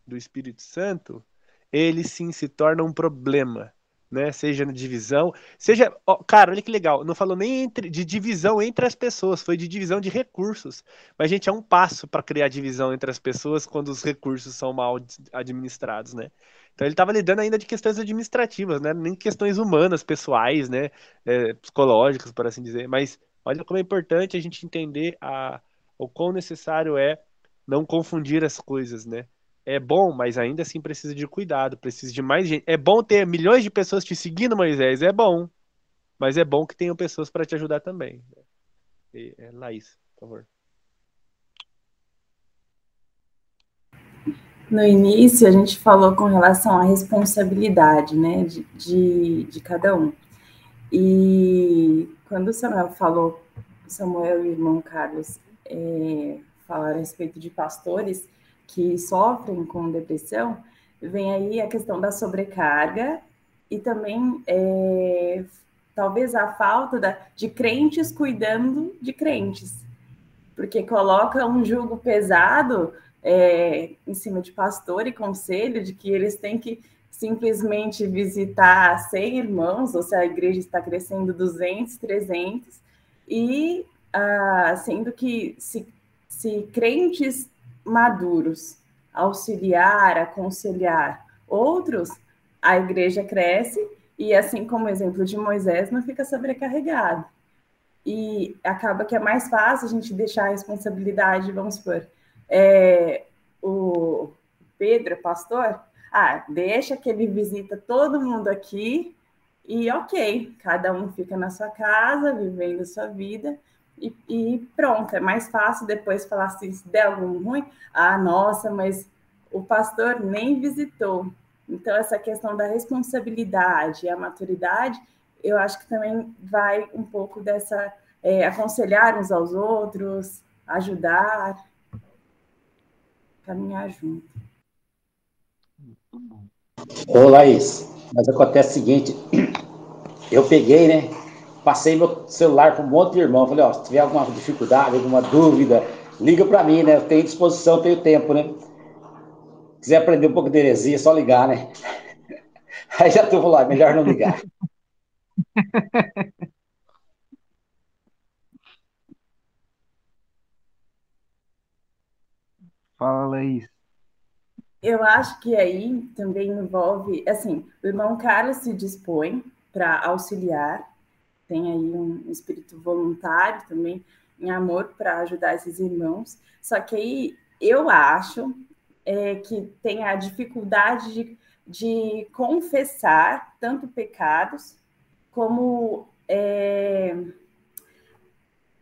do Espírito Santo, ele sim se torna um problema né? Seja na divisão, seja, ó, cara, olha que legal, não falou nem entre, de divisão entre as pessoas, foi de divisão de recursos. Mas gente é um passo para criar divisão entre as pessoas quando os recursos são mal administrados, né? Então ele estava lidando ainda de questões administrativas, né? Nem questões humanas, pessoais, né? É, psicológicas, por assim dizer. Mas olha como é importante a gente entender a, o quão necessário é não confundir as coisas, né? É bom, mas ainda assim precisa de cuidado, precisa de mais gente. É bom ter milhões de pessoas te seguindo, Moisés, é bom. Mas é bom que tenham pessoas para te ajudar também. E, é, Laís, por favor. No início, a gente falou com relação à responsabilidade, né, de, de, de cada um. E quando o Samuel falou, Samuel e o irmão Carlos é, falaram a respeito de pastores, que sofrem com depressão, vem aí a questão da sobrecarga e também é, talvez a falta da, de crentes cuidando de crentes, porque coloca um jugo pesado é, em cima de pastor e conselho de que eles têm que simplesmente visitar 100 irmãos, ou se a igreja está crescendo 200, 300, e ah, sendo que se, se crentes maduros, auxiliar, aconselhar outros, a igreja cresce e, assim como o exemplo de Moisés, não fica sobrecarregado. E acaba que é mais fácil a gente deixar a responsabilidade, vamos supor, é, o Pedro, pastor, ah, deixa que ele visita todo mundo aqui e ok, cada um fica na sua casa, vivendo a sua vida, e, e, pronto, é mais fácil depois falar assim, se der algum ruim, ah, nossa, mas o pastor nem visitou. Então, essa questão da responsabilidade e a maturidade, eu acho que também vai um pouco dessa é, aconselhar uns aos outros, ajudar, caminhar junto. Ô, Laís, mas acontece o seguinte, eu peguei, né? Passei meu celular para um monte de irmão. Falei, ó, se tiver alguma dificuldade, alguma dúvida, liga para mim, né? Eu tenho disposição, tenho tempo, né? Se quiser aprender um pouco de heresia, é só ligar, né? Aí já tô lá, melhor não ligar. Fala, Laís. Eu acho que aí também envolve, assim, o irmão Carlos se dispõe para auxiliar, tem aí um espírito voluntário também, em amor para ajudar esses irmãos. Só que aí eu acho é, que tem a dificuldade de, de confessar tanto pecados como é,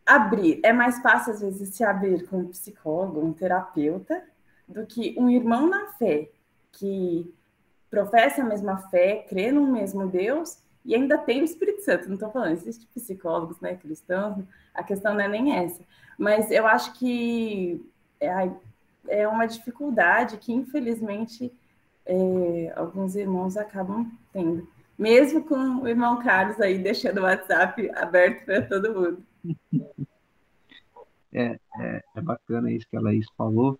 abrir. É mais fácil, às vezes, se abrir com um psicólogo, um terapeuta, do que um irmão na fé, que professa a mesma fé, crê no mesmo Deus e ainda tem o Espírito Santo. Não estou falando, existem psicólogos né, cristãos, a questão não é nem essa. Mas eu acho que é, é uma dificuldade que, infelizmente, é, alguns irmãos acabam tendo. Mesmo com o irmão Carlos aí deixando o WhatsApp aberto para todo mundo. É, é, é, bacana isso que a Laís falou,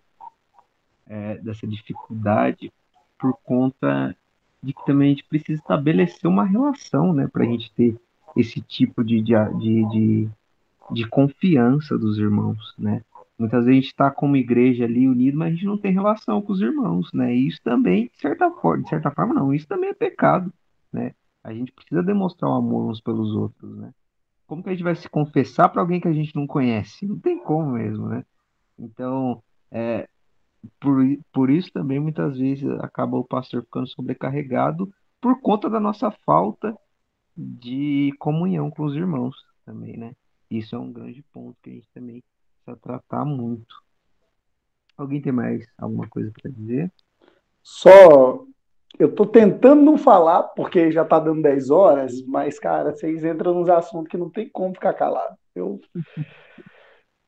é, dessa dificuldade, por conta de que também a gente precisa estabelecer uma relação, né, para a gente ter esse tipo de, de, de, de, confiança dos irmãos, né? Muitas vezes a gente está como igreja ali unido, mas a gente não tem relação com os irmãos, né? E isso também, de certa forma, de certa forma não, isso também é pecado, né? A gente precisa demonstrar o amor uns pelos outros, né? Como que a gente vai se confessar para alguém que a gente não conhece? Não tem como mesmo, né? Então, é, por, por isso também muitas vezes acaba o pastor ficando sobrecarregado por conta da nossa falta de comunhão com os irmãos também, né? Isso é um grande ponto que a gente também precisa tratar muito. Alguém tem mais alguma coisa para dizer? Só eu tô tentando não falar, porque já tá dando 10 horas, mas, cara, vocês entram nos assuntos que não tem como ficar calado. Eu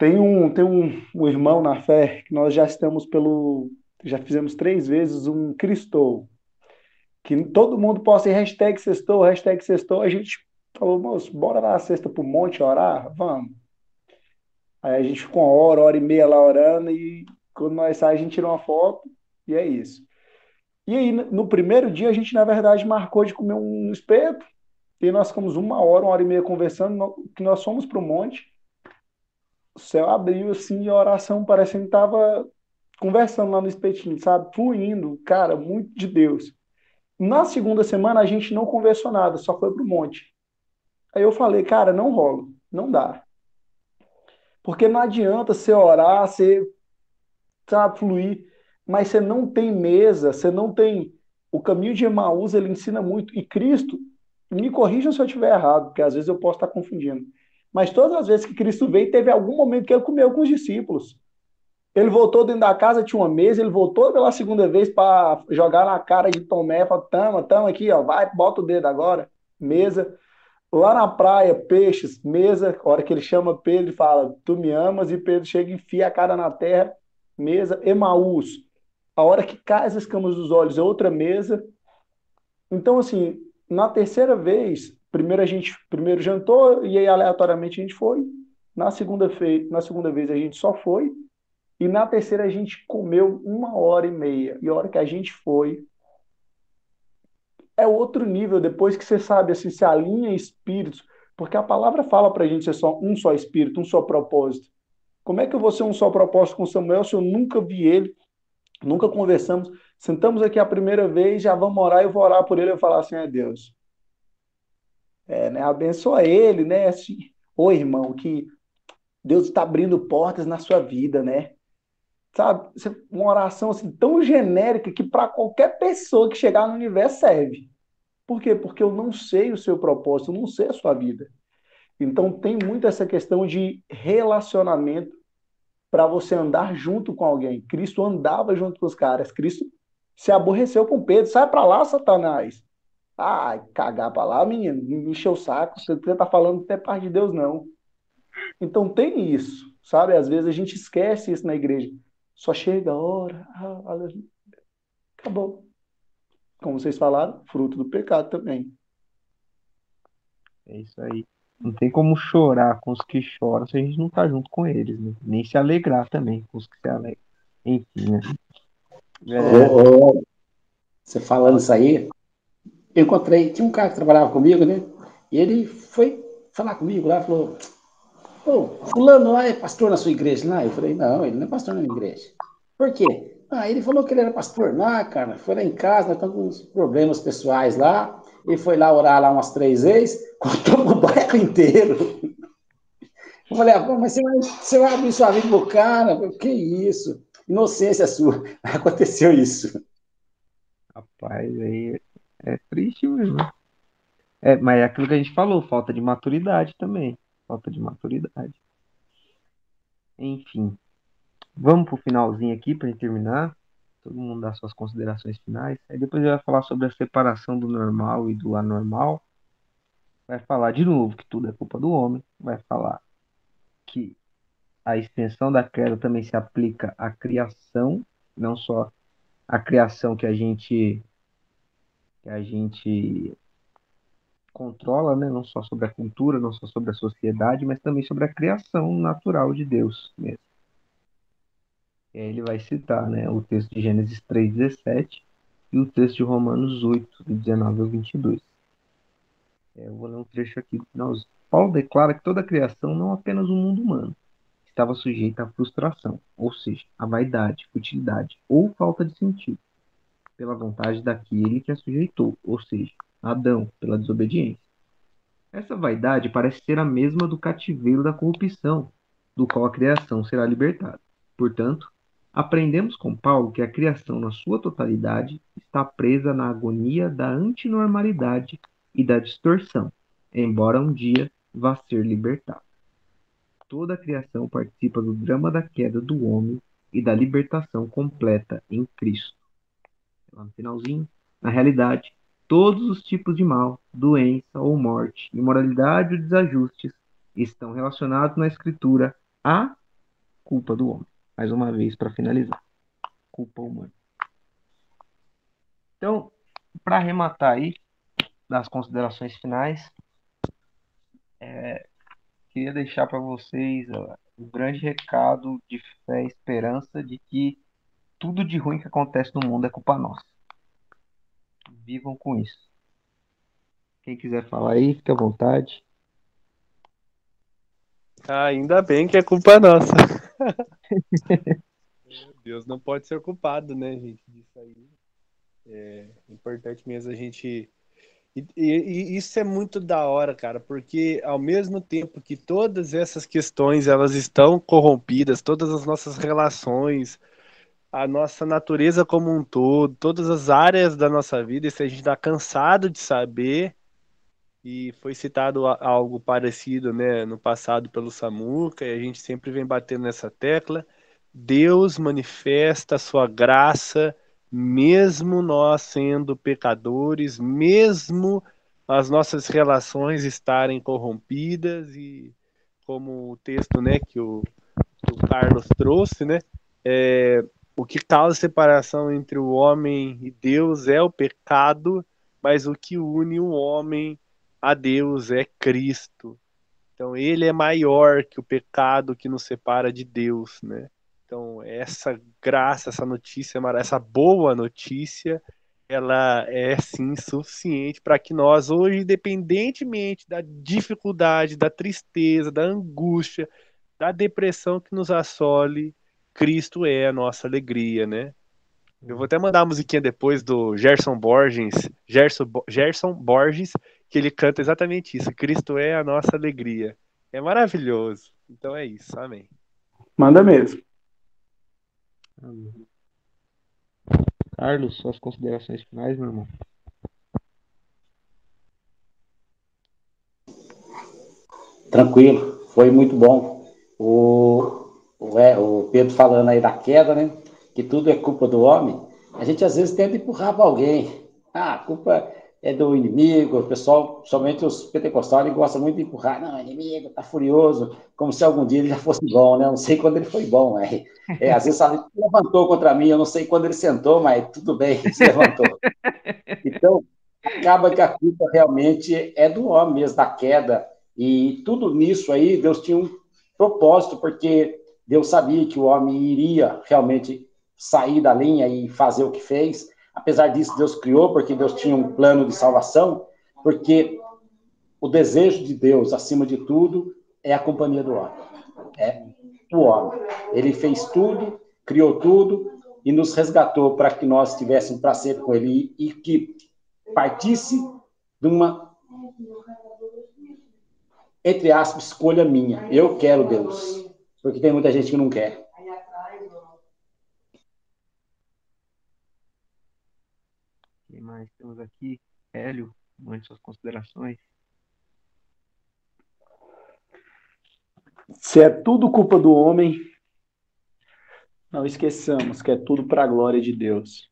tem um, tem um, um irmão na fé que nós já estamos pelo. Já fizemos três vezes um Cristou. Que todo mundo possa ir hashtag sextou, hashtag sextou. A gente falou, moço, bora lá sexta pro monte orar? Vamos. Aí a gente ficou uma hora, hora e meia lá orando, e quando nós saímos, a gente tirou uma foto, e é isso. E aí, no primeiro dia, a gente, na verdade, marcou de comer um espeto, e nós ficamos uma hora, uma hora e meia conversando, que nós fomos pro monte, o céu abriu assim, e a oração parece que estava conversando lá no espetinho, sabe? Fluindo, cara, muito de Deus. Na segunda semana a gente não conversou nada, só foi pro monte. Aí eu falei, cara, não rola, não dá. Porque não adianta você orar, você sabe, fluir, mas você não tem mesa, você não tem. O caminho de Emaús ele ensina muito. E Cristo, me corrijam se eu estiver errado, porque às vezes eu posso estar confundindo. Mas todas as vezes que Cristo veio, teve algum momento que ele comeu com os discípulos. Ele voltou dentro da casa, tinha uma mesa, ele voltou pela segunda vez para jogar na cara de Tomé, falou, tamo, tamo aqui, ó, vai, bota o dedo agora, mesa. Lá na praia, peixes, mesa, a hora que ele chama Pedro e fala, tu me amas, e Pedro chega e enfia a cara na terra, mesa, Emaús. A hora que cai as escamas dos olhos é outra mesa. Então, assim, na terceira vez, Primeiro a gente primeiro jantou e aí aleatoriamente a gente foi. Na segunda, na segunda vez a gente só foi. E na terceira a gente comeu uma hora e meia. E a hora que a gente foi, é outro nível. Depois que você sabe, assim, se alinha espíritos. Porque a palavra fala para a gente ser só um só espírito, um só propósito. Como é que eu vou ser um só propósito com Samuel se eu nunca vi ele, nunca conversamos? Sentamos aqui a primeira vez, já vamos orar, eu vou orar por ele e falar assim: é Deus, é, né, abençoa ele, né? Assim, Ô irmão, que Deus está abrindo portas na sua vida, né? Sabe, uma oração assim tão genérica que para qualquer pessoa que chegar no universo serve. Por quê? Porque eu não sei o seu propósito, eu não sei a sua vida. Então tem muito essa questão de relacionamento para você andar junto com alguém. Cristo andava junto com os caras. Cristo se aborreceu com Pedro. Sai para lá, Satanás. Ah, cagar pra lá, menino, me encheu o saco, você não tá falando até parte de Deus, não. Então tem isso, sabe? Às vezes a gente esquece isso na igreja. Só chega a hora, ah, acabou. Como vocês falaram, fruto do pecado também. É isso aí. Não tem como chorar com os que choram se a gente não tá junto com eles, né? Nem se alegrar também com os que se alegram. Enfim, né? É... você falando isso aí, eu encontrei, tinha um cara que trabalhava comigo, né? E ele foi falar comigo lá, falou, ô, fulano lá é pastor na sua igreja lá? Eu falei, não, ele não é pastor na minha igreja. Por quê? Ah, ele falou que ele era pastor lá, cara, foi lá em casa, nós com uns problemas pessoais lá, ele foi lá orar lá umas três vezes, contou o bairro inteiro. Eu falei, ah, mas você vai, você vai abrir sua vida pro cara? Que isso? Inocência sua. Aconteceu isso. Rapaz, aí é triste mesmo. É, mas é aquilo que a gente falou, falta de maturidade também. Falta de maturidade. Enfim. Vamos pro finalzinho aqui para terminar. Todo mundo dá suas considerações finais. Aí depois eu vai falar sobre a separação do normal e do anormal. Vai falar de novo que tudo é culpa do homem. Vai falar que a extensão da queda também se aplica à criação, não só a criação que a gente que a gente controla, né? não só sobre a cultura, não só sobre a sociedade, mas também sobre a criação natural de Deus mesmo. E aí ele vai citar né, o texto de Gênesis 3,17 e o texto de Romanos 8, de 19 ao 22. É, eu vou ler um trecho aqui do final. Paulo declara que toda a criação, não apenas o mundo humano, estava sujeita à frustração, ou seja, à vaidade, futilidade ou falta de sentido pela vontade daquele que a sujeitou, ou seja, Adão, pela desobediência. Essa vaidade parece ser a mesma do cativeiro da corrupção, do qual a criação será libertada. Portanto, aprendemos com Paulo que a criação, na sua totalidade, está presa na agonia da antinormalidade e da distorção, embora um dia vá ser libertada. Toda a criação participa do drama da queda do homem e da libertação completa em Cristo lá no finalzinho, na realidade, todos os tipos de mal, doença ou morte, imoralidade ou desajustes estão relacionados na Escritura à culpa do homem. Mais uma vez, para finalizar, culpa humana. Então, para arrematar aí, das considerações finais, é, queria deixar para vocês ó, um grande recado de fé e esperança de que tudo de ruim que acontece no mundo é culpa nossa. Vivam com isso. Quem quiser falar aí, fique à vontade. Ah, ainda bem que é culpa nossa. Deus não pode ser culpado, né, gente? Disso aí. É importante mesmo a gente. E, e, e, isso é muito da hora, cara, porque ao mesmo tempo que todas essas questões elas estão corrompidas, todas as nossas relações, a nossa natureza como um todo, todas as áreas da nossa vida, se a gente está cansado de saber, e foi citado algo parecido né, no passado pelo Samuca, e a gente sempre vem batendo nessa tecla, Deus manifesta a sua graça, mesmo nós sendo pecadores, mesmo as nossas relações estarem corrompidas, e como o texto né, que, o, que o Carlos trouxe, né, é, o que causa separação entre o homem e Deus é o pecado, mas o que une o homem a Deus é Cristo. Então ele é maior que o pecado que nos separa de Deus, né? Então essa graça, essa notícia, essa boa notícia, ela é sim suficiente para que nós hoje, independentemente da dificuldade, da tristeza, da angústia, da depressão que nos assole, Cristo é a nossa alegria, né? Eu vou até mandar a musiquinha depois do Gerson Borges, Gerson, Gerson Borges, que ele canta exatamente isso. Cristo é a nossa alegria. É maravilhoso. Então é isso. Amém. Manda mesmo. Amém. Carlos, suas considerações finais, meu irmão. Tranquilo, foi muito bom. O, o, é, o Pedro falando aí da queda, né? Que tudo é culpa do homem. A gente às vezes tenta empurrar para alguém. Ah, a culpa é do inimigo, o pessoal, somente os pentecostais, gostam muito de empurrar, não, inimigo, tá furioso, como se algum dia ele já fosse bom, né? Eu não sei quando ele foi bom, é, é às vezes sabe, levantou contra mim, eu não sei quando ele sentou, mas tudo bem, ele se levantou. Então, acaba que a culpa realmente é do homem mesmo, da queda, e tudo nisso aí, Deus tinha um propósito, porque Deus sabia que o homem iria realmente sair da linha e fazer o que fez, Apesar disso, Deus criou, porque Deus tinha um plano de salvação, porque o desejo de Deus, acima de tudo, é a companhia do homem. É o homem. Ele fez tudo, criou tudo e nos resgatou para que nós estivéssemos para sempre com Ele e que partisse de uma, entre aspas, escolha minha. Eu quero Deus. Porque tem muita gente que não quer. Quem mais temos aqui? Hélio, mande suas considerações. Se é tudo culpa do homem, não esqueçamos que é tudo para a glória de Deus.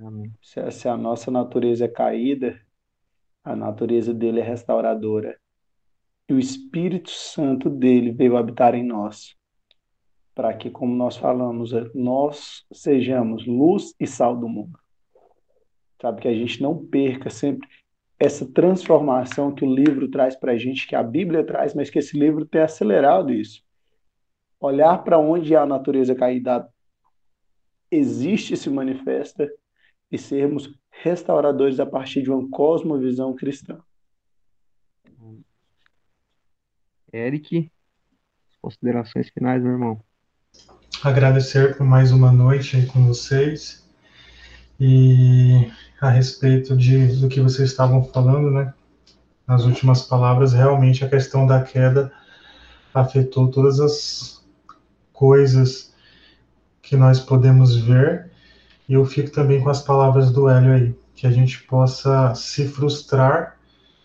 Amém. Se, se a nossa natureza é caída, a natureza dele é restauradora. E o Espírito Santo dele veio habitar em nós, para que, como nós falamos, nós sejamos luz e sal do mundo sabe? Que a gente não perca sempre essa transformação que o livro traz para a gente, que a Bíblia traz, mas que esse livro tem acelerado isso. Olhar para onde a natureza caída existe e se manifesta e sermos restauradores a partir de uma cosmovisão cristã. Eric, considerações finais, meu irmão. Agradecer por mais uma noite aí com vocês. E a respeito de, do que vocês estavam falando, né? Nas últimas palavras, realmente a questão da queda afetou todas as coisas que nós podemos ver. E eu fico também com as palavras do Hélio aí, que a gente possa se frustrar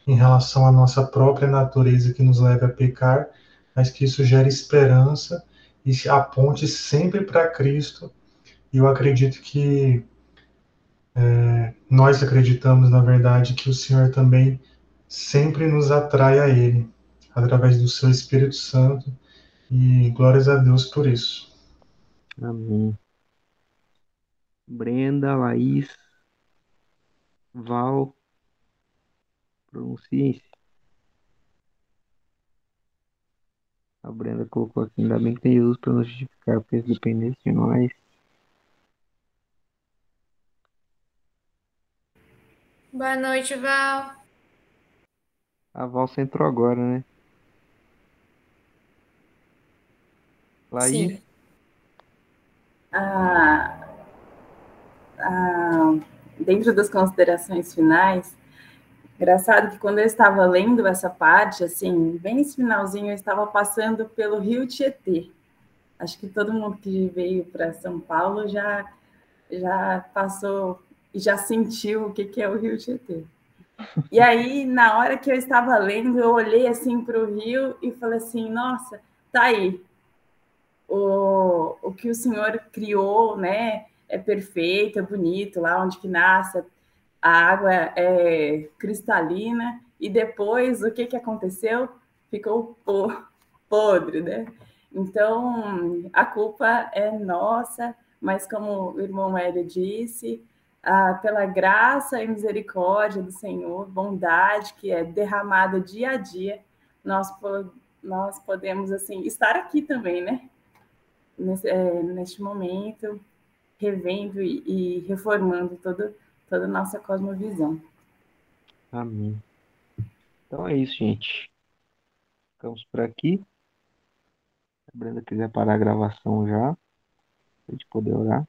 em relação à nossa própria natureza que nos leva a pecar, mas que isso gere esperança e aponte sempre para Cristo. E eu acredito que é, nós acreditamos, na verdade, que o Senhor também sempre nos atrai a Ele, através do Seu Espírito Santo, e glórias a Deus por isso. Amém. Brenda, Laís, Val, pronunciem-se. A Brenda colocou aqui, ainda bem que tem Jesus para nos justificar, porque se dependesse de nós, Boa noite, Val. A Val entrou agora, né? Laís? Sim. Ah, ah, dentro das considerações finais, engraçado que quando eu estava lendo essa parte, assim, bem esse finalzinho, eu estava passando pelo Rio Tietê. Acho que todo mundo que veio para São Paulo já já passou e já sentiu o que, que é o Rio Tietê. E aí, na hora que eu estava lendo, eu olhei assim para o rio e falei assim: nossa, tá aí. O, o que o Senhor criou, né? É perfeito, é bonito, lá onde que nasce, água é cristalina, e depois o que, que aconteceu? Ficou podre, né? Então, a culpa é nossa, mas como o irmão Hélio disse, ah, pela graça e misericórdia do Senhor, bondade que é derramada dia a dia, nós, nós podemos assim estar aqui também, né? Nesse, é, neste momento, revendo e, e reformando todo, toda a nossa cosmovisão. Amém. Então é isso, gente. Ficamos por aqui. Se a Brenda quiser parar a gravação já, a gente poder orar.